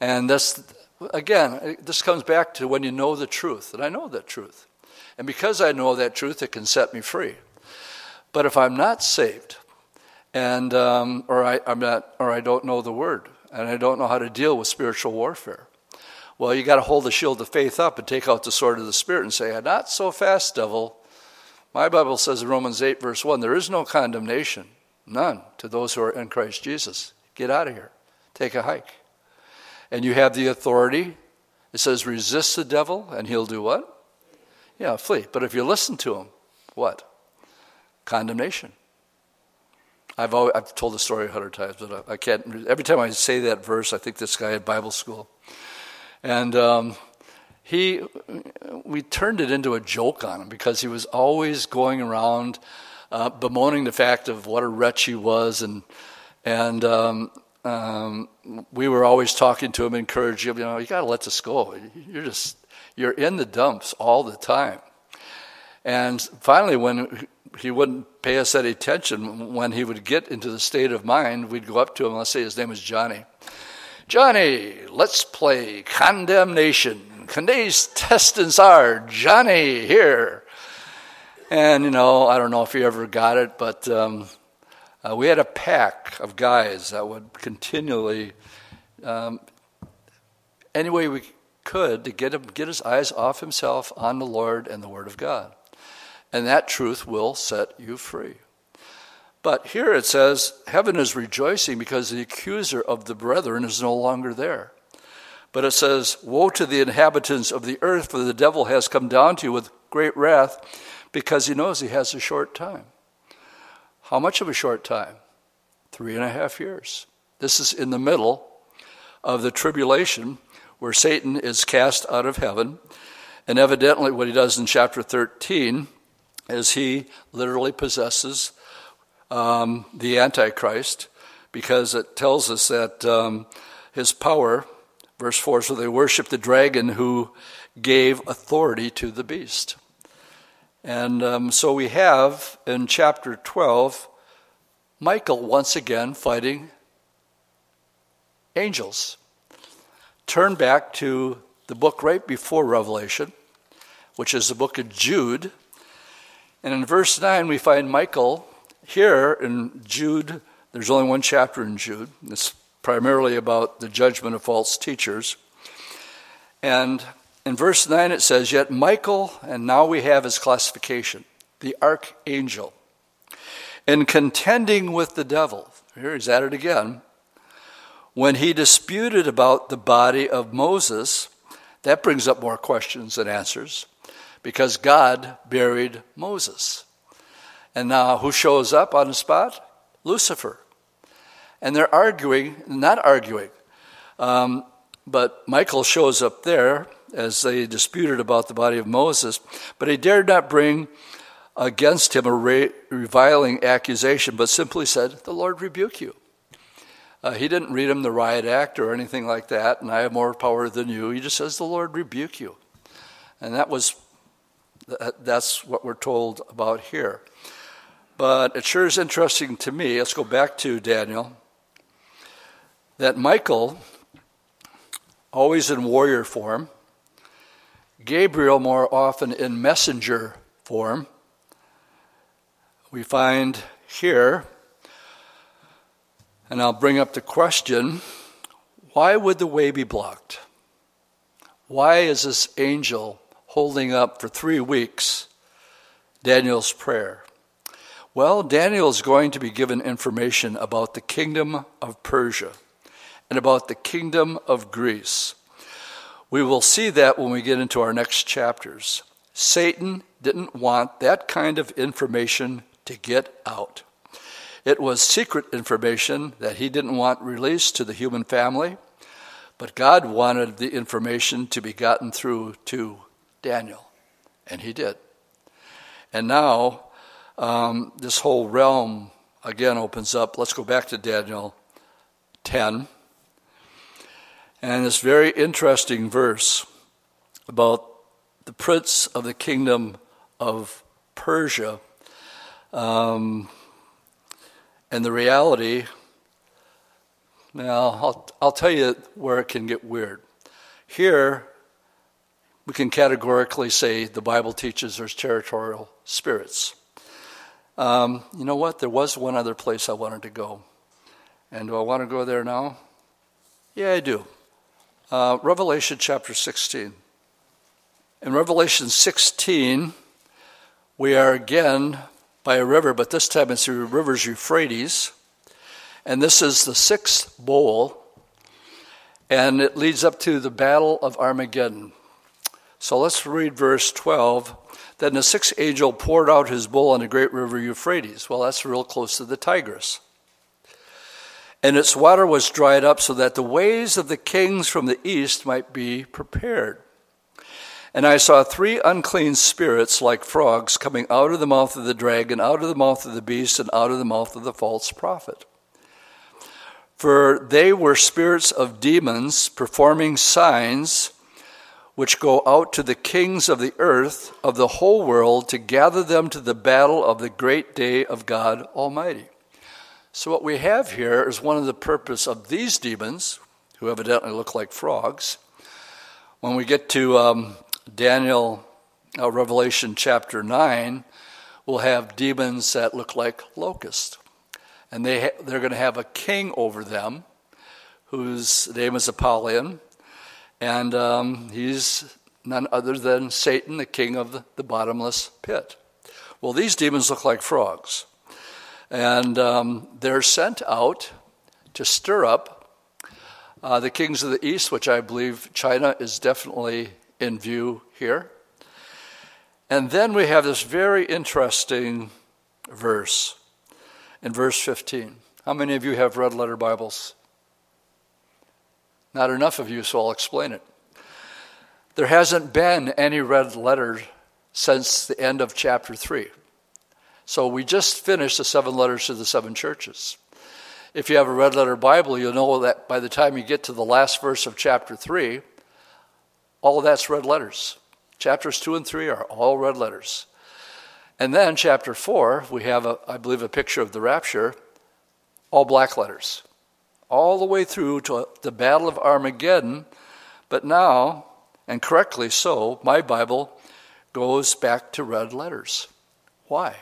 And this, again, this comes back to when you know the truth, and I know that truth. And because I know that truth, it can set me free. But if I'm not saved, and um, or I, I'm not, or I don't know the word, and I don't know how to deal with spiritual warfare, well, you got to hold the shield of faith up and take out the sword of the spirit and say, "Not so fast, devil." My Bible says in Romans 8, verse 1, there is no condemnation, none, to those who are in Christ Jesus. Get out of here. Take a hike. And you have the authority. It says, resist the devil, and he'll do what? Yeah, flee. But if you listen to him, what? Condemnation. I've, always, I've told the story a hundred times, but I, I, can't. Every time I say that verse, I think this guy at Bible school. And um, he, we turned it into a joke on him because he was always going around uh, bemoaning the fact of what a wretch he was, and and um, um, we were always talking to him, encouraging him. You know, you got to let this go. You're just you're in the dumps all the time. And finally, when he wouldn't pay us any attention, when he would get into the state of mind, we'd go up to him. Let's say his name was Johnny. Johnny, let's play condemnation. Contestants are Johnny here. And, you know, I don't know if you ever got it, but um, uh, we had a pack of guys that would continually, um, any way we could, to get him get his eyes off himself on the Lord and the Word of God. And that truth will set you free. But here it says, Heaven is rejoicing because the accuser of the brethren is no longer there. But it says, Woe to the inhabitants of the earth, for the devil has come down to you with great wrath because he knows he has a short time. How much of a short time? Three and a half years. This is in the middle of the tribulation where Satan is cast out of heaven. And evidently, what he does in chapter 13 is he literally possesses um, the Antichrist because it tells us that um, his power, verse 4, so they worship the dragon who gave authority to the beast. And um, so we have in chapter 12 Michael once again fighting angels. Turn back to the book right before Revelation, which is the book of Jude. And in verse 9, we find Michael here in Jude. There's only one chapter in Jude. It's primarily about the judgment of false teachers. And in verse 9 it says, Yet Michael, and now we have his classification, the archangel, in contending with the devil, here he's at it again, when he disputed about the body of Moses, that brings up more questions than answers, because God buried Moses. And now who shows up on the spot? Lucifer. And they're arguing, not arguing, um, but Michael shows up there as they disputed about the body of Moses, but he dared not bring against him a reviling accusation, but simply said, The Lord rebuke you. Uh, he didn't read him the riot act or anything like that, and I have more power than you. He just says, The Lord rebuke you. And that was, that's what we're told about here. But it sure is interesting to me, let's go back to Daniel, that Michael, always in warrior form, Gabriel more often in messenger form, we find here, and I'll bring up the question why would the way be blocked? Why is this angel holding up for three weeks Daniel's prayer? Well, Daniel is going to be given information about the kingdom of Persia and about the kingdom of Greece. We will see that when we get into our next chapters. Satan didn't want that kind of information to get out. It was secret information that he didn't want released to the human family, but God wanted the information to be gotten through to Daniel, and he did. And now, um, this whole realm again opens up. Let's go back to Daniel 10. And this very interesting verse about the prince of the kingdom of Persia um, and the reality. Now, I'll, I'll tell you where it can get weird. Here, we can categorically say the Bible teaches there's territorial spirits. Um, you know what? There was one other place I wanted to go. And do I want to go there now? Yeah, I do. Uh, Revelation chapter 16. In Revelation 16, we are again by a river, but this time it's the river's Euphrates. And this is the sixth bowl, and it leads up to the Battle of Armageddon. So let's read verse 12. Then the sixth angel poured out his bowl on the great river Euphrates. Well, that's real close to the Tigris. And its water was dried up so that the ways of the kings from the east might be prepared. And I saw three unclean spirits like frogs coming out of the mouth of the dragon, out of the mouth of the beast, and out of the mouth of the false prophet. For they were spirits of demons performing signs which go out to the kings of the earth, of the whole world, to gather them to the battle of the great day of God Almighty. So, what we have here is one of the purpose of these demons, who evidently look like frogs. When we get to um, Daniel, uh, Revelation chapter 9, will have demons that look like locusts. And they ha- they're going to have a king over them whose name is Apollyon. And um, he's none other than Satan, the king of the, the, bottomless pit. Well, these demons look like frogs. And um, they're sent out to stir up uh, the kings of the east, which I believe China is definitely in view here. And then we have this very interesting verse in verse 15. How many of you have red letter Bibles? Not enough of you, so I'll explain it. There hasn't been any red letter since the end of chapter 3. So we just finished the seven letters to the seven churches. If you have a red letter Bible, you'll know that by the time you get to the last verse of chapter 3, all of that's red letters. Chapters 2 and 3 are all red letters. And then, chapter 4, we have, a, I believe, a picture of the rapture, all black letters, all the way through to the Battle of Armageddon. But now, and correctly so, my Bible goes back to red letters. Why?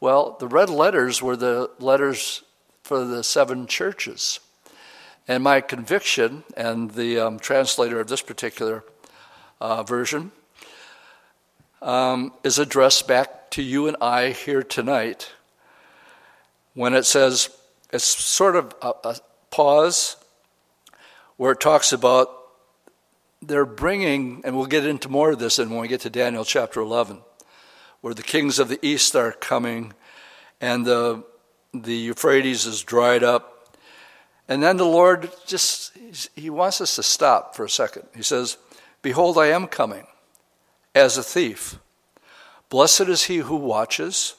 Well, the red letters were the letters for the seven churches. And my conviction, and the um, translator of this particular uh, version, um, is addressed back to you and I here tonight when it says, it's sort of a, a pause where it talks about they're bringing, and we'll get into more of this when we get to Daniel chapter 11, where the kings of the east are coming and the, the Euphrates is dried up and then the Lord just, He wants us to stop for a second. He says, Behold, I am coming as a thief. Blessed is he who watches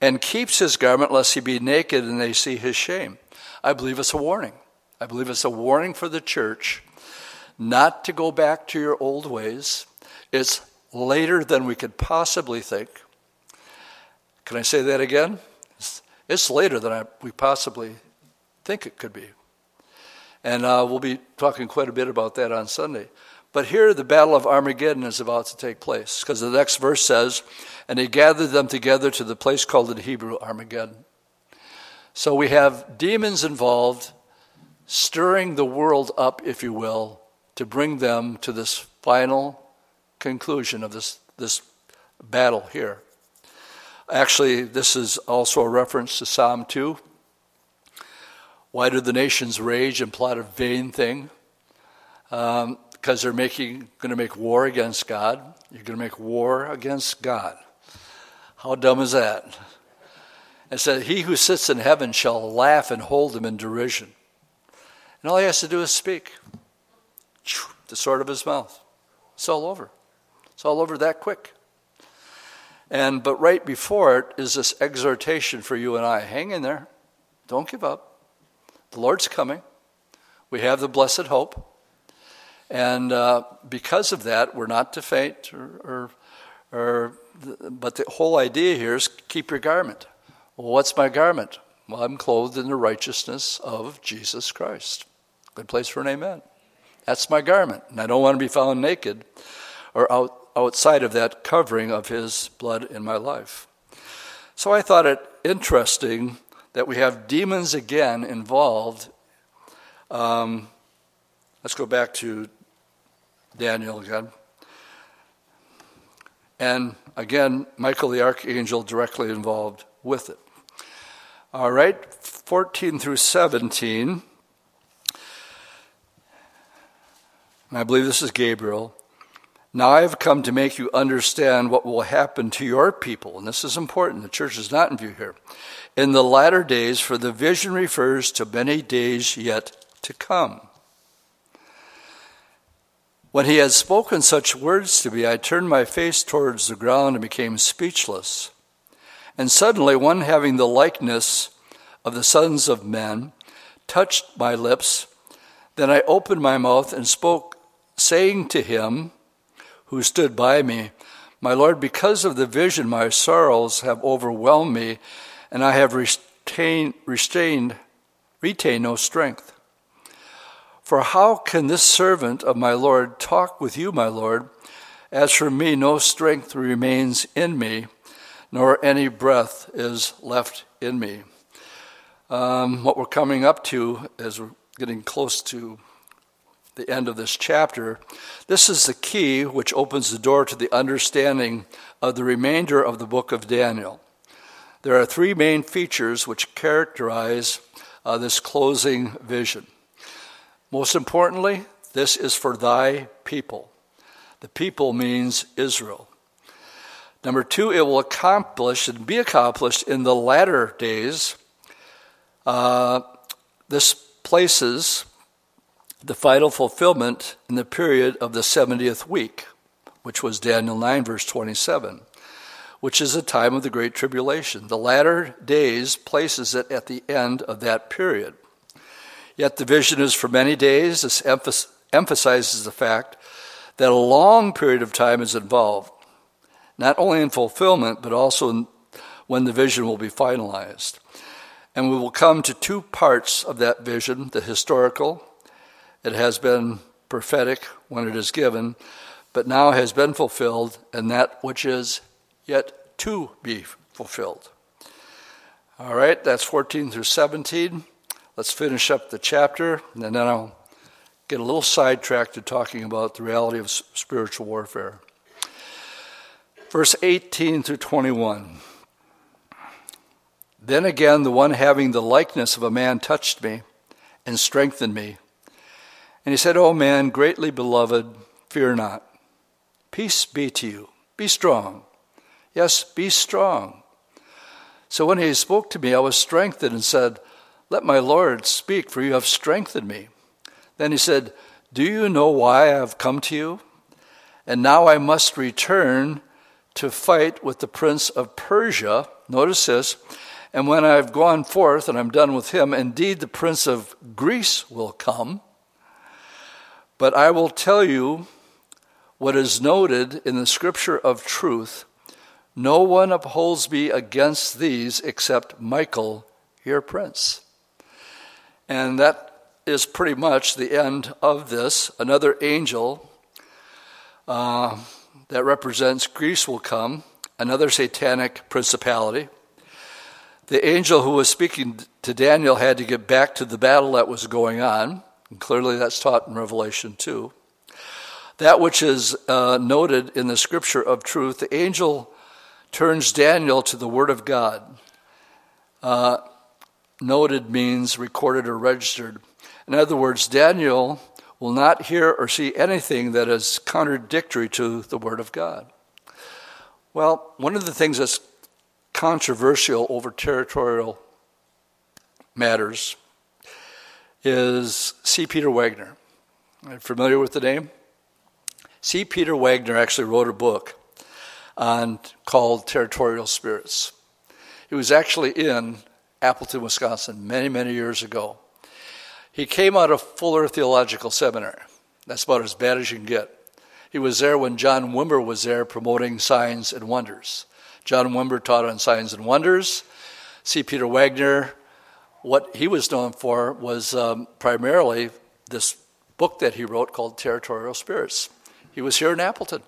and keeps his garment, lest he be naked and they see his shame. I believe it's a warning. I believe it's a warning for the church not to go back to your old ways. It's later than we could possibly think. Can I say that again? It's, later than I, we possibly think it could be. And uh, we'll be talking quite a bit about that on Sunday. But here, the Battle of Armageddon is about to take place because the next verse says, And he gathered them together to the place called in Hebrew Armageddon. So we have demons involved, stirring the world up, if you will, to bring them to this final conclusion of this, this battle here. Actually, this is also a reference to Psalm 2. Why do the nations rage and plot a vain thing? Because um, they're making, going to make war against God. You're going to make war against God. How dumb is that? And said, He who sits in heaven shall laugh and hold him in derision. And all he has to do is speak. The sword of his mouth. It's all over. It's all over that quick. And but right before it is this exhortation for you and I. Hang in there. Don't give up. The Lord's coming. We have the blessed hope. And uh, because of that, we're not to faint, or, or, or, but the whole idea here is keep your garment. Well, what's my garment? Well, I'm clothed in the righteousness of Jesus Christ. Good place for an amen. That's my garment. And I don't want to be found naked or out, outside of that covering of his blood in my life. So I thought it interesting that we have demons again involved. Um, let's go back to Daniel again. And again, Michael the archangel directly involved with it. All right, 14 through 17. And I believe this is Gabriel. Now I have come to make you understand what will happen to your people. And this is important. The church is not in view here. In the latter days, for the vision refers to many days yet to come. When he had spoken such words to me, I turned my face towards the ground and became speechless. And suddenly, one having the likeness of the sons of men touched my lips. Then I opened my mouth and spoke, saying to him who stood by me, My Lord, because of the vision, my sorrows have overwhelmed me, and I have retained, restrained, retained no strength. For how can this servant of my Lord talk with you, my Lord? As for me, no strength remains in me, nor any breath is left in me. Um, what we're coming up to as we're getting close to the end of this chapter, this is the key which opens the door to the understanding of the remainder of the book of Daniel. There are three main features which characterize uh, this closing vision. Most importantly, this is for thy people. The people means Israel. Number two, it will accomplish and be accomplished in the latter days. Uh, this places the final fulfillment in the period of the 70th week, which was Daniel 9, verse 27, which is the time of the Great Tribulation. The latter days places it at the end of that period. Yet the vision is for many days. This emphasizes the fact that a long period of time is involved, not only in fulfillment, but also in when the vision will be finalized. And we will come to two parts of that vision the historical, it has been prophetic when it is given, but now has been fulfilled, and that which is yet to be fulfilled. All right, that's 14 through 17. Let's finish up the chapter, and then I'll get a little sidetracked to talking about the reality of spiritual warfare. Verse 18 through 21. Then again, the one having the likeness of a man touched me and strengthened me. And he said, O man, greatly beloved, fear not. Peace be to you. Be strong. Yes, be strong. So when he spoke to me, I was strengthened and said, let my Lord speak, for you have strengthened me. Then he said, Do you know why I have come to you? And now I must return to fight with the prince of Persia. Notice this. And when I've gone forth and I'm done with him, indeed the prince of Greece will come. But I will tell you what is noted in the scripture of truth no one upholds me against these except Michael, your prince. And that is pretty much the end of this. Another angel uh, that represents Greece will come, another satanic principality. The angel who was speaking to Daniel had to get back to the battle that was going on. And clearly, that's taught in Revelation 2. That which is uh, noted in the scripture of truth, the angel turns Daniel to the Word of God. Uh, noted means recorded or registered. In other words, Daniel will not hear or see anything that is contradictory to the Word of God. Well, one of the things that's controversial over territorial matters is C. Peter Wagner. Are you familiar with the name? C. Peter Wagner actually wrote a book on called Territorial Spirits. He was actually in Appleton, Wisconsin, many, many years ago. He came out of Fuller Theological Seminary. That's about as bad as you can get. He was there when John Wimber was there promoting signs and wonders. John Wimber taught on signs and wonders. C. Peter Wagner, what he was known for was um, primarily this book that he wrote called Territorial Spirits. He was here in Appleton.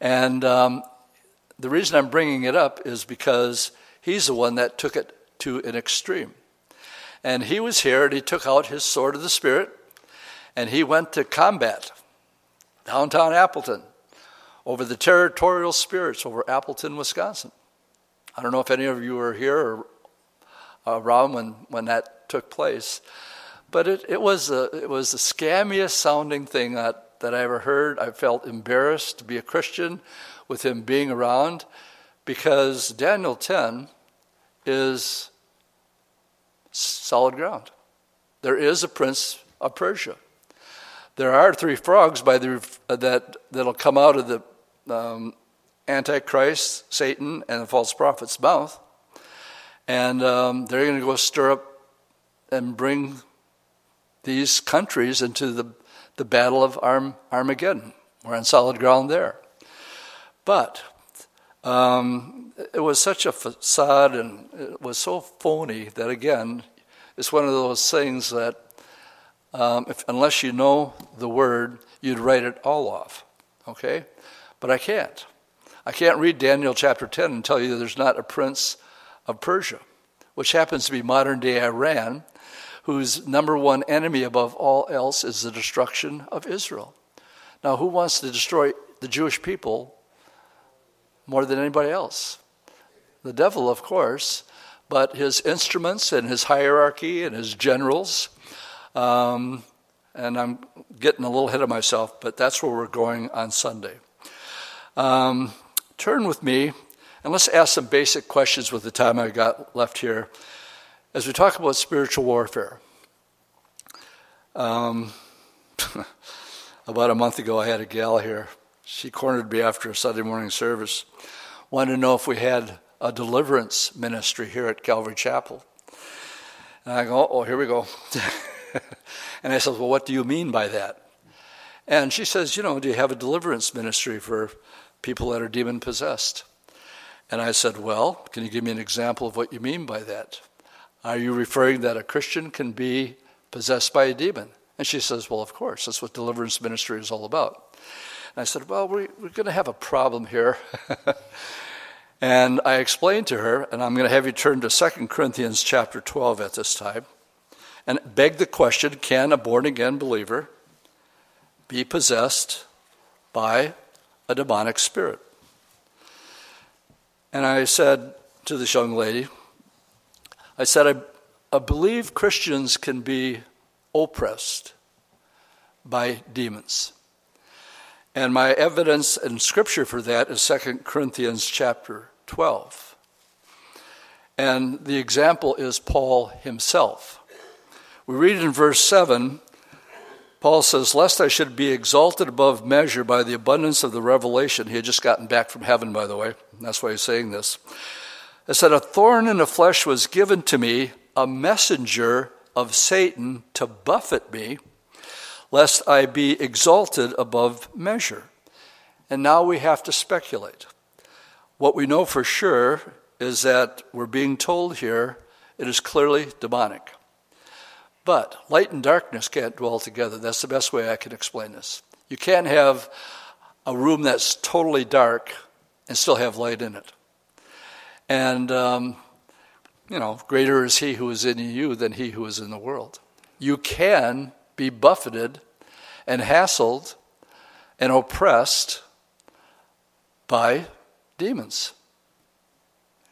And um, the reason I'm bringing it up is because he's the one that took it to an extreme. And he was here and he took out his sword of the Spirit and he went to combat downtown Appleton over the territorial spirits over Appleton, Wisconsin. I don't know if any of you were here or around when, when that took place, but it, it, was a, it was the scammiest sounding thing that, that I ever heard. I felt embarrassed to be a Christian with him being around because Daniel 10 is solid ground. There is a prince of Persia. There are three frogs by the, that that'll come out of the um, Antichrist, Satan, and the false prophet's mouth, and um, they're going to go stir up and bring these countries into the, the battle of Arm, Armageddon. We're on solid ground there. But um, it was such a facade and it was so phony that, again, it's one of those things that um, if, unless you know the word, you'd write it all off. Okay? But I can't. I can't read Daniel chapter 10 and tell you there's not a prince of Persia, which happens to be modern day Iran, whose number one enemy above all else is the destruction of Israel. Now, who wants to destroy the Jewish people more than anybody else? The devil, of course, but his instruments and his hierarchy and his generals um, and I'm getting a little ahead of myself, but that's where we're going on Sunday. Um, turn with me and let's ask some basic questions with the time I got left here as we talk about spiritual warfare. Um, about a month ago, I had a gal here. She cornered me after a Sunday morning service, wanted to know if we had a deliverance ministry here at Calvary Chapel. And I go, oh, here we go. and I said, Well, what do you mean by that? And she says, You know, do you have a deliverance ministry for people that are demon possessed? And I said, Well, can you give me an example of what you mean by that? Are you referring that a Christian can be possessed by a demon? And she says, Well, of course, that's what deliverance ministry is all about. And I said, Well, we, we're going to have a problem here. and I explained to her, and I'm going to have you turn to 2 Corinthians chapter 12 at this time and beg the question can a born again believer be possessed by a demonic spirit? And I said to this young lady, I said, I, I believe Christians can be oppressed by demons. And my evidence in scripture for that is 2 Corinthians chapter 12. And the example is Paul himself. We read in verse 7, Paul says, Lest I should be exalted above measure by the abundance of the revelation. He had just gotten back from heaven, by the way. That's why he's saying this. It said, A thorn in the flesh was given to me, a messenger of Satan to buffet me, lest I be exalted above measure. And now we have to speculate. What we know for sure is that we're being told here it is clearly demonic. But light and darkness can't dwell together. That's the best way I can explain this. You can't have a room that's totally dark and still have light in it. And, um, you know, greater is he who is in you than he who is in the world. You can be buffeted and hassled and oppressed by demons.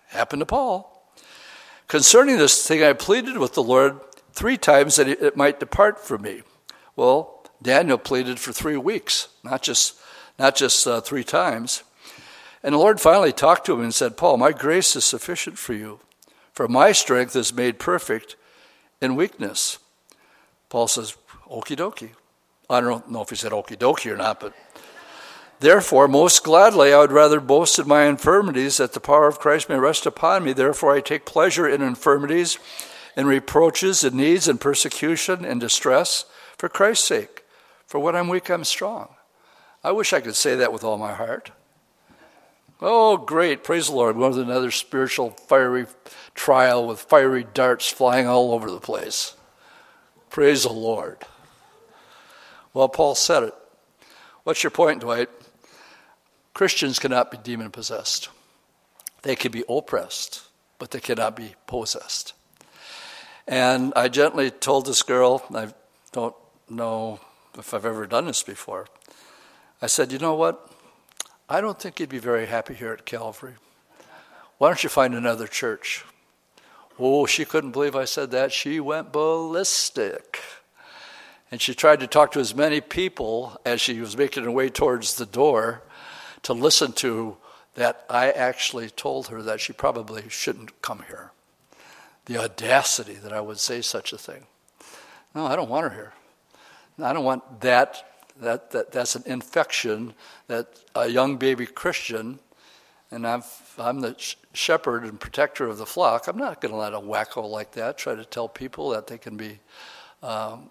Happened to Paul. Concerning this thing, I pleaded with the Lord three times that it might depart from me. Well, Daniel pleaded for three weeks, not just, not just uh, three times. And the Lord finally talked to him and said, Paul, my grace is sufficient for you, for my strength is made perfect in weakness. Paul says, okie dokie. I don't know if he said okie dokie or not, but Therefore, most gladly, I would rather boast in my infirmities that the power of Christ may rest upon me. Therefore, I take pleasure in infirmities in reproaches and needs and persecution and distress for Christ's sake. For when I'm weak, I'm strong. I wish I could say that with all my heart. Oh, great. Praise the Lord. One another spiritual fiery trial with fiery darts flying all over the place. Praise the Lord. Well, Paul said it. What's your point, Dwight? Christians cannot be demon possessed. They can be oppressed, but they cannot be possessed. And I gently told this girl, I don't know if I've ever done this before. I said, You know what? I don't think you'd be very happy here at Calvary. Why don't you find another church? Oh, she couldn't believe I said that. She went ballistic. And she tried to talk to as many people as she was making her way towards the door to listen to that I actually told her that she probably shouldn't come here. The audacity that I would say such a thing. No, I don't want her here. I don't want that. That, that that's an infection that a young baby Christian, and I'm, I'm the shepherd and protector of the flock. I'm not going to let a wacko like that try to tell people that they can be um,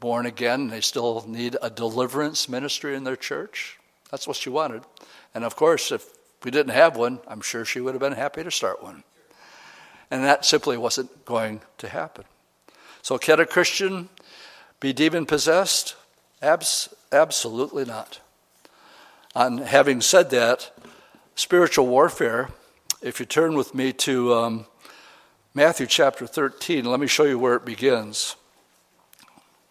born again and they still need a deliverance ministry in their church. That's what she wanted. And of course, if we didn't have one, I'm sure she would have been happy to start one. And that simply wasn't going to happen. So, can a Christian be demon possessed? Abs- absolutely not. And having said that, spiritual warfare, if you turn with me to um, Matthew chapter 13, let me show you where it begins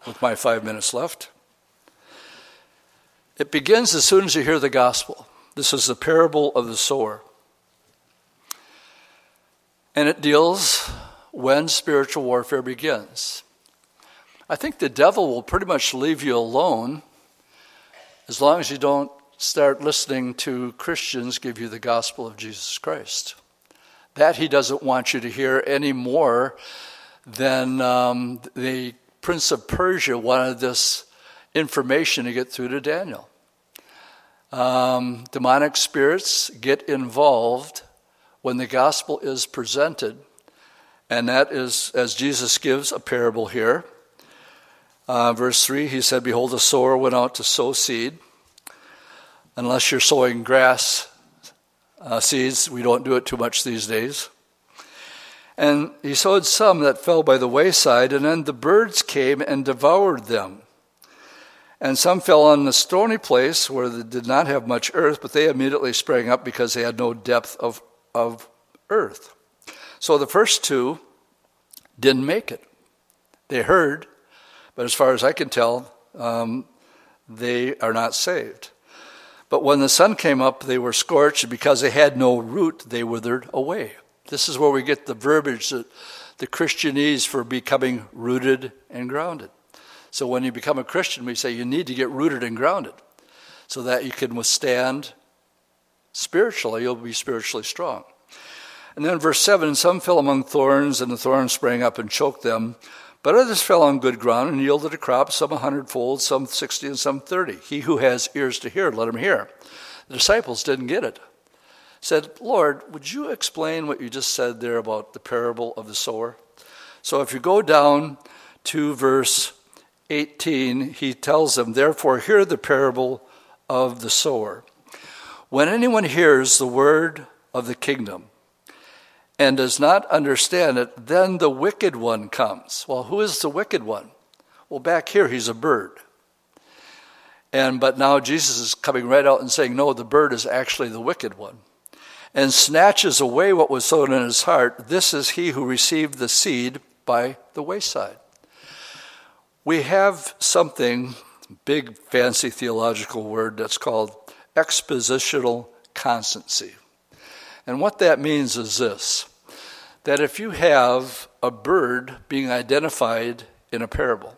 with my five minutes left. It begins as soon as you hear the gospel. This is the parable of the sower. And it deals when spiritual warfare begins. I think the devil will pretty much leave you alone as long as you don't start listening to Christians give you the gospel of Jesus Christ. That he doesn't want you to hear any more than um, the Prince of Persia wanted this information to get through to Daniel. Um, demonic spirits get involved when the gospel is presented, and that is as Jesus gives a parable here. Uh, verse 3, he said, Behold, a sower went out to sow seed. Unless you're sowing grass uh, seeds, we don't do it too much these days. And he sowed some that fell by the wayside, and then the birds came and devoured them. And some fell on the stony place where they did not have much earth, but they immediately sprang up because they had no depth of, of earth. So the first two didn't make it. They heard, but as far as I can tell, um, they are not saved. But when the sun came up, they were scorched, because they had no root, they withered away. This is where we get the verbiage that the Christianese for becoming rooted and grounded. So when you become a Christian, we say you need to get rooted and grounded so that you can withstand spiritually, you'll be spiritually strong. And then verse 7 some fell among thorns, and the thorns sprang up and choked them. But others fell on good ground and yielded a crop, some a hundredfold, some sixty, and some thirty. He who has ears to hear, let him hear. The disciples didn't get it said, Lord, would you explain what you just said there about the parable of the sower? So if you go down to verse 18, he tells them, Therefore, hear the parable of the sower. When anyone hears the word of the kingdom and does not understand it, then the wicked one comes. Well, who is the wicked one? Well, back here, he's a bird. And but now Jesus is coming right out and saying, No, the bird is actually the wicked one and snatches away what was sown in his heart, this is he who received the seed by the wayside. We have something, big fancy theological word, that's called expositional constancy. And what that means is this that if you have a bird being identified in a parable,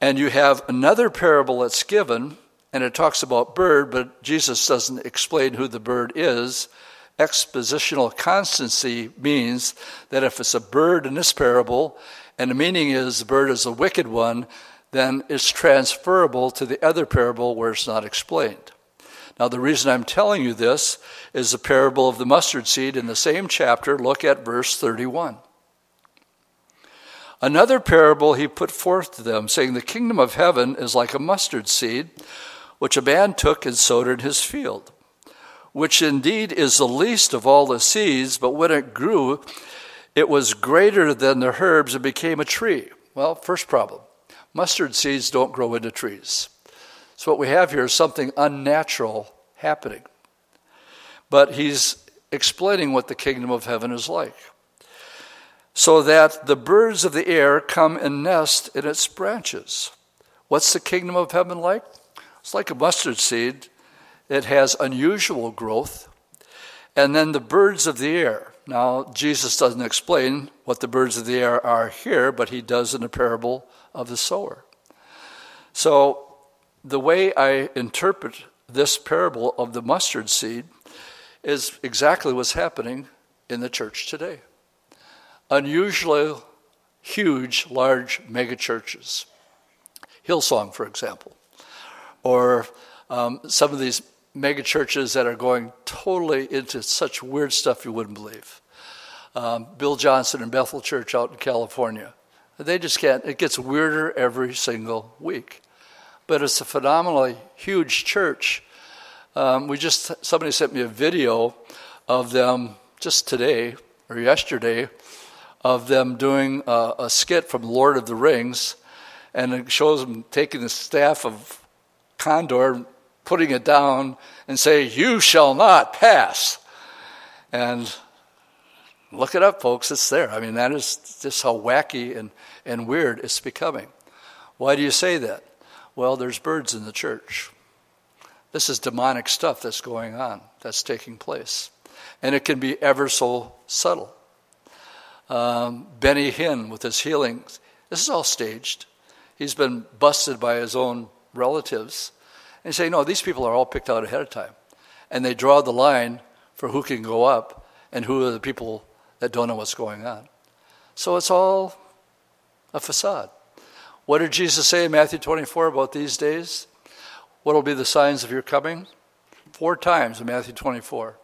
and you have another parable that's given and it talks about bird, but Jesus doesn't explain who the bird is. Expositional constancy means that if it's a bird in this parable, and the meaning is the bird is a wicked one, then it's transferable to the other parable where it's not explained. Now, the reason I'm telling you this is the parable of the mustard seed in the same chapter. Look at verse 31. Another parable he put forth to them, saying, The kingdom of heaven is like a mustard seed which a man took and sowed in his field, which indeed is the least of all the seeds, but when it grew, it was greater than the herbs and became a tree. Well, first problem mustard seeds don't grow into trees. So, what we have here is something unnatural happening. But he's explaining what the kingdom of heaven is like. So that the birds of the air come and nest in its branches. What's the kingdom of heaven like? It's like a mustard seed. It has unusual growth. And then the birds of the air. Now, Jesus doesn't explain what the birds of the air are here, but he does in the parable of the sower. So, the way I interpret this parable of the mustard seed is exactly what's happening in the church today. Unusually huge, large megachurches. Hillsong, for example, or um, some of these megachurches that are going totally into such weird stuff you wouldn't believe. Um, Bill Johnson and Bethel Church out in California. They just can't, it gets weirder every single week. But it's a phenomenally huge church um, we just somebody sent me a video of them just today or yesterday of them doing a, a skit from Lord of the Rings, and it shows them taking the staff of Gondor, putting it down, and say, "You shall not pass." And look it up, folks. It's there. I mean, that is just how wacky and, and weird it's becoming. Why do you say that? Well, there's birds in the church. This is demonic stuff that's going on, that's taking place. And it can be ever so subtle. Um, Benny Hinn with his healings, this is all staged. He's been busted by his own relatives. And say, no, these people are all picked out ahead of time. And they draw the line for who can go up and who are the people that don't know what's going on. So it's all a facade. What did Jesus say in Matthew 24 about these days? What will be the signs of your coming? Four times in Matthew 24.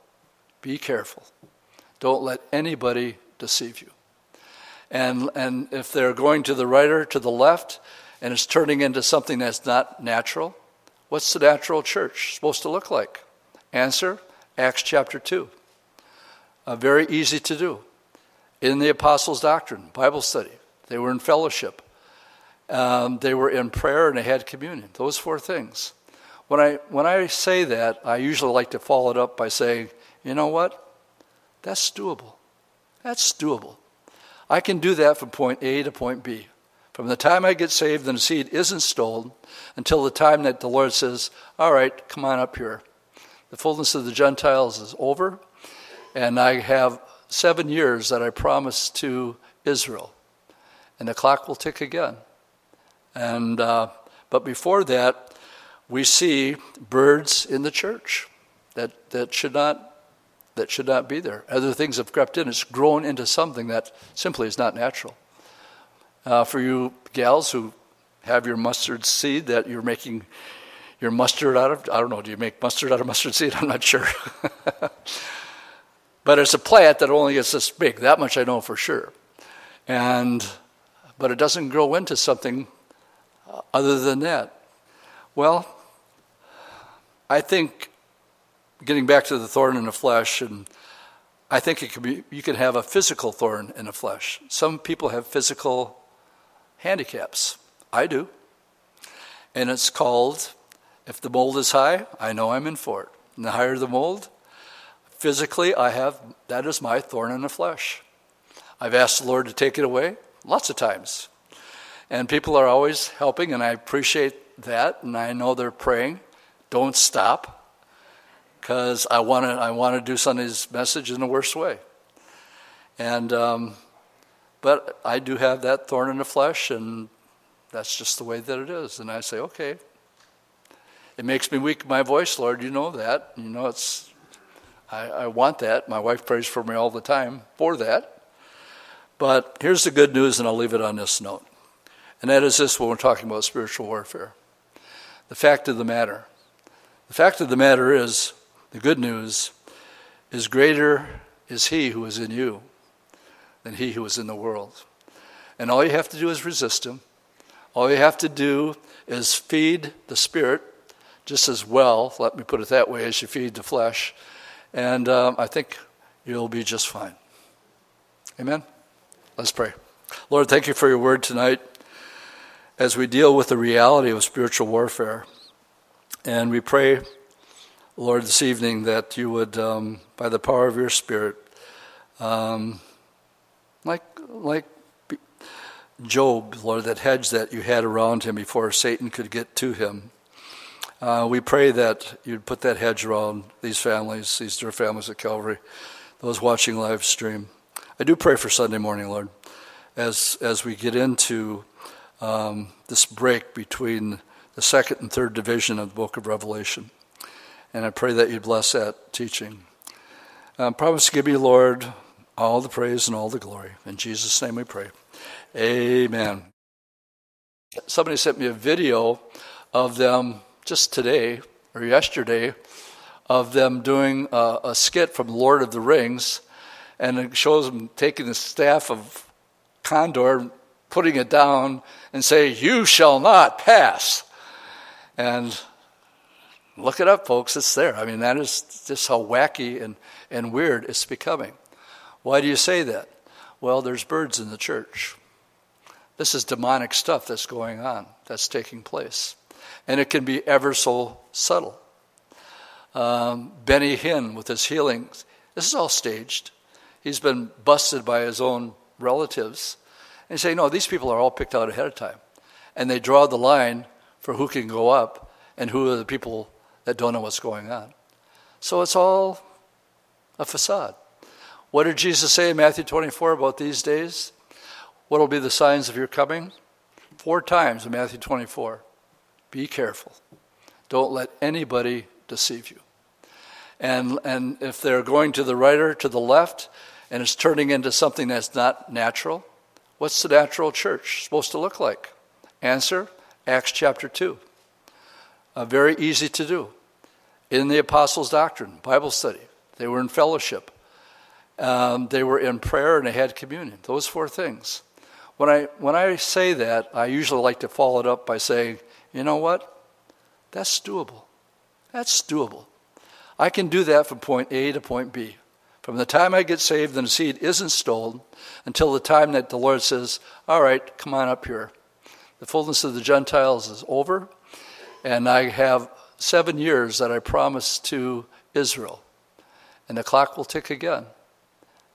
Be careful. Don't let anybody deceive you. And, and if they're going to the right or to the left and it's turning into something that's not natural, what's the natural church supposed to look like? Answer Acts chapter 2. Uh, very easy to do. In the apostles' doctrine, Bible study, they were in fellowship, um, they were in prayer, and they had communion. Those four things. When I, when I say that, I usually like to follow it up by saying, you know what? That's doable. That's doable. I can do that from point A to point B. From the time I get saved and the seed isn't stolen until the time that the Lord says, All right, come on up here. The fullness of the Gentiles is over, and I have seven years that I promised to Israel. And the clock will tick again. And, uh, but before that, we see birds in the church that, that should not that should not be there. Other things have crept in. It's grown into something that simply is not natural. Uh, for you gals who have your mustard seed that you're making your mustard out of, I don't know, do you make mustard out of mustard seed? I'm not sure. but it's a plant that only gets this big. That much I know for sure. And, but it doesn't grow into something other than that. Well, I think getting back to the thorn in the flesh, and I think it can be you can have a physical thorn in the flesh. Some people have physical handicaps. I do. And it's called if the mold is high, I know I'm in for it. And the higher the mold, physically I have that is my thorn in the flesh. I've asked the Lord to take it away lots of times. And people are always helping, and I appreciate that, and I know they're praying. Don't stop, because I want to. I want to do Sunday's message in the worst way. And um, but I do have that thorn in the flesh, and that's just the way that it is. And I say, okay. It makes me weak my voice, Lord. You know that. You know it's. I, I want that. My wife prays for me all the time for that. But here's the good news, and I'll leave it on this note. And that is this when we're talking about spiritual warfare. The fact of the matter. The fact of the matter is, the good news is greater is he who is in you than he who is in the world. And all you have to do is resist him. All you have to do is feed the spirit just as well, let me put it that way, as you feed the flesh. And um, I think you'll be just fine. Amen? Let's pray. Lord, thank you for your word tonight as we deal with the reality of spiritual warfare. And we pray, Lord, this evening that you would, um, by the power of your Spirit, um, like like Job, Lord, that hedge that you had around him before Satan could get to him. Uh, we pray that you'd put that hedge around these families, these dear families at Calvary, those watching live stream. I do pray for Sunday morning, Lord, as as we get into um, this break between the second and third division of the book of Revelation. And I pray that you bless that teaching. I promise to give you, Lord, all the praise and all the glory. In Jesus' name we pray. Amen. Somebody sent me a video of them just today or yesterday of them doing a, a skit from Lord of the Rings, and it shows them taking the staff of Gondor, putting it down, and say, "You shall not pass." And look it up, folks. It's there. I mean, that is just how wacky and, and weird it's becoming. Why do you say that? Well, there's birds in the church. This is demonic stuff that's going on, that's taking place. And it can be ever so subtle. Um, Benny Hinn with his healings, this is all staged. He's been busted by his own relatives. And say, no, these people are all picked out ahead of time. And they draw the line for who can go up and who are the people that don't know what's going on. So it's all a facade. What did Jesus say in Matthew 24 about these days? What will be the signs of your coming? Four times in Matthew 24. Be careful. Don't let anybody deceive you. And, and if they're going to the right or to the left and it's turning into something that's not natural, what's the natural church supposed to look like? Answer Acts chapter 2. Uh, very easy to do. In the apostles' doctrine, Bible study, they were in fellowship, um, they were in prayer, and they had communion. Those four things. When I, when I say that, I usually like to follow it up by saying, you know what? That's doable. That's doable. I can do that from point A to point B. From the time I get saved and the seed isn't stolen until the time that the Lord says, All right, come on up here. The fullness of the Gentiles is over, and I have seven years that I promised to Israel. And the clock will tick again.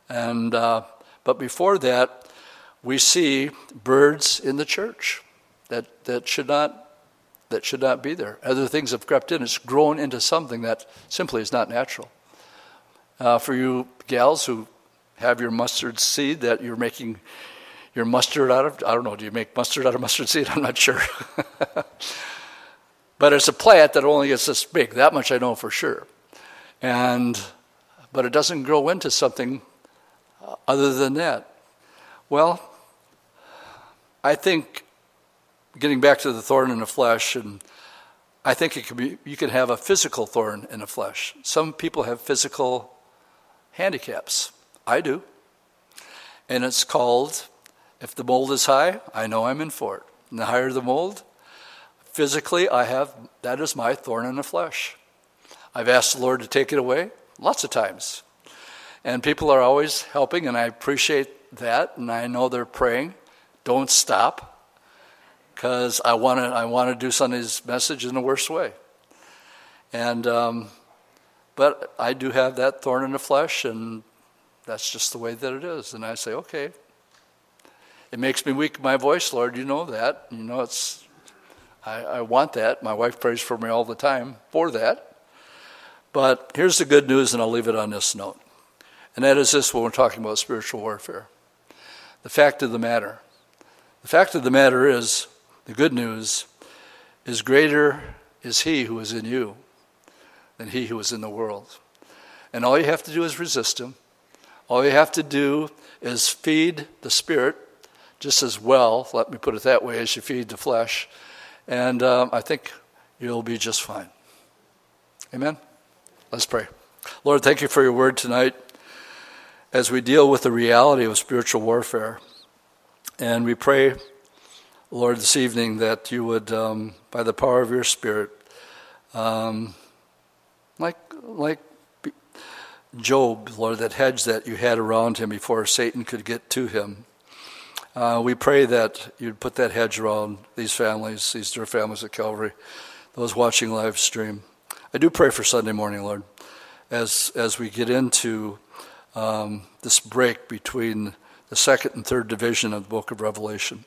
And, uh, but before that, we see birds in the church that, that, should not, that should not be there. Other things have crept in. It's grown into something that simply is not natural. Uh, for you gals who have your mustard seed that you're making your mustard out of, I don't know, do you make mustard out of mustard seed? I'm not sure. but it's a plant that only gets this big. That much I know for sure. And, but it doesn't grow into something other than that. Well, I think getting back to the thorn in the flesh, and I think it can be you can have a physical thorn in the flesh. Some people have physical handicaps. I do. And it's called if the mold is high, I know I'm in for it. And the higher the mold, physically I have that is my thorn in the flesh. I've asked the Lord to take it away lots of times. And people are always helping and I appreciate that and I know they're praying don't stop because I want to I want to do Sunday's message in the worst way. And um, but I do have that thorn in the flesh, and that's just the way that it is. And I say, okay. It makes me weak my voice, Lord. You know that. You know it's. I, I want that. My wife prays for me all the time for that. But here's the good news, and I'll leave it on this note. And that is this when we're talking about spiritual warfare. The fact of the matter the fact of the matter is, the good news is greater is he who is in you than he who is in the world. And all you have to do is resist him. All you have to do is feed the spirit just as well, let me put it that way, as you feed the flesh. And um, I think you'll be just fine. Amen? Let's pray. Lord, thank you for your word tonight as we deal with the reality of spiritual warfare. And we pray, Lord, this evening that you would, um, by the power of your Spirit, um, like, Job, Lord, that hedge that you had around him before Satan could get to him. Uh, we pray that you'd put that hedge around these families, these dear families at Calvary, those watching live stream. I do pray for Sunday morning, Lord, as, as we get into um, this break between the second and third division of the book of Revelation.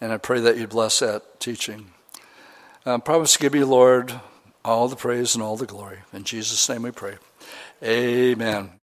And I pray that you bless that teaching. I promise to give you, Lord, all the praise and all the glory. In Jesus' name we pray. Amen.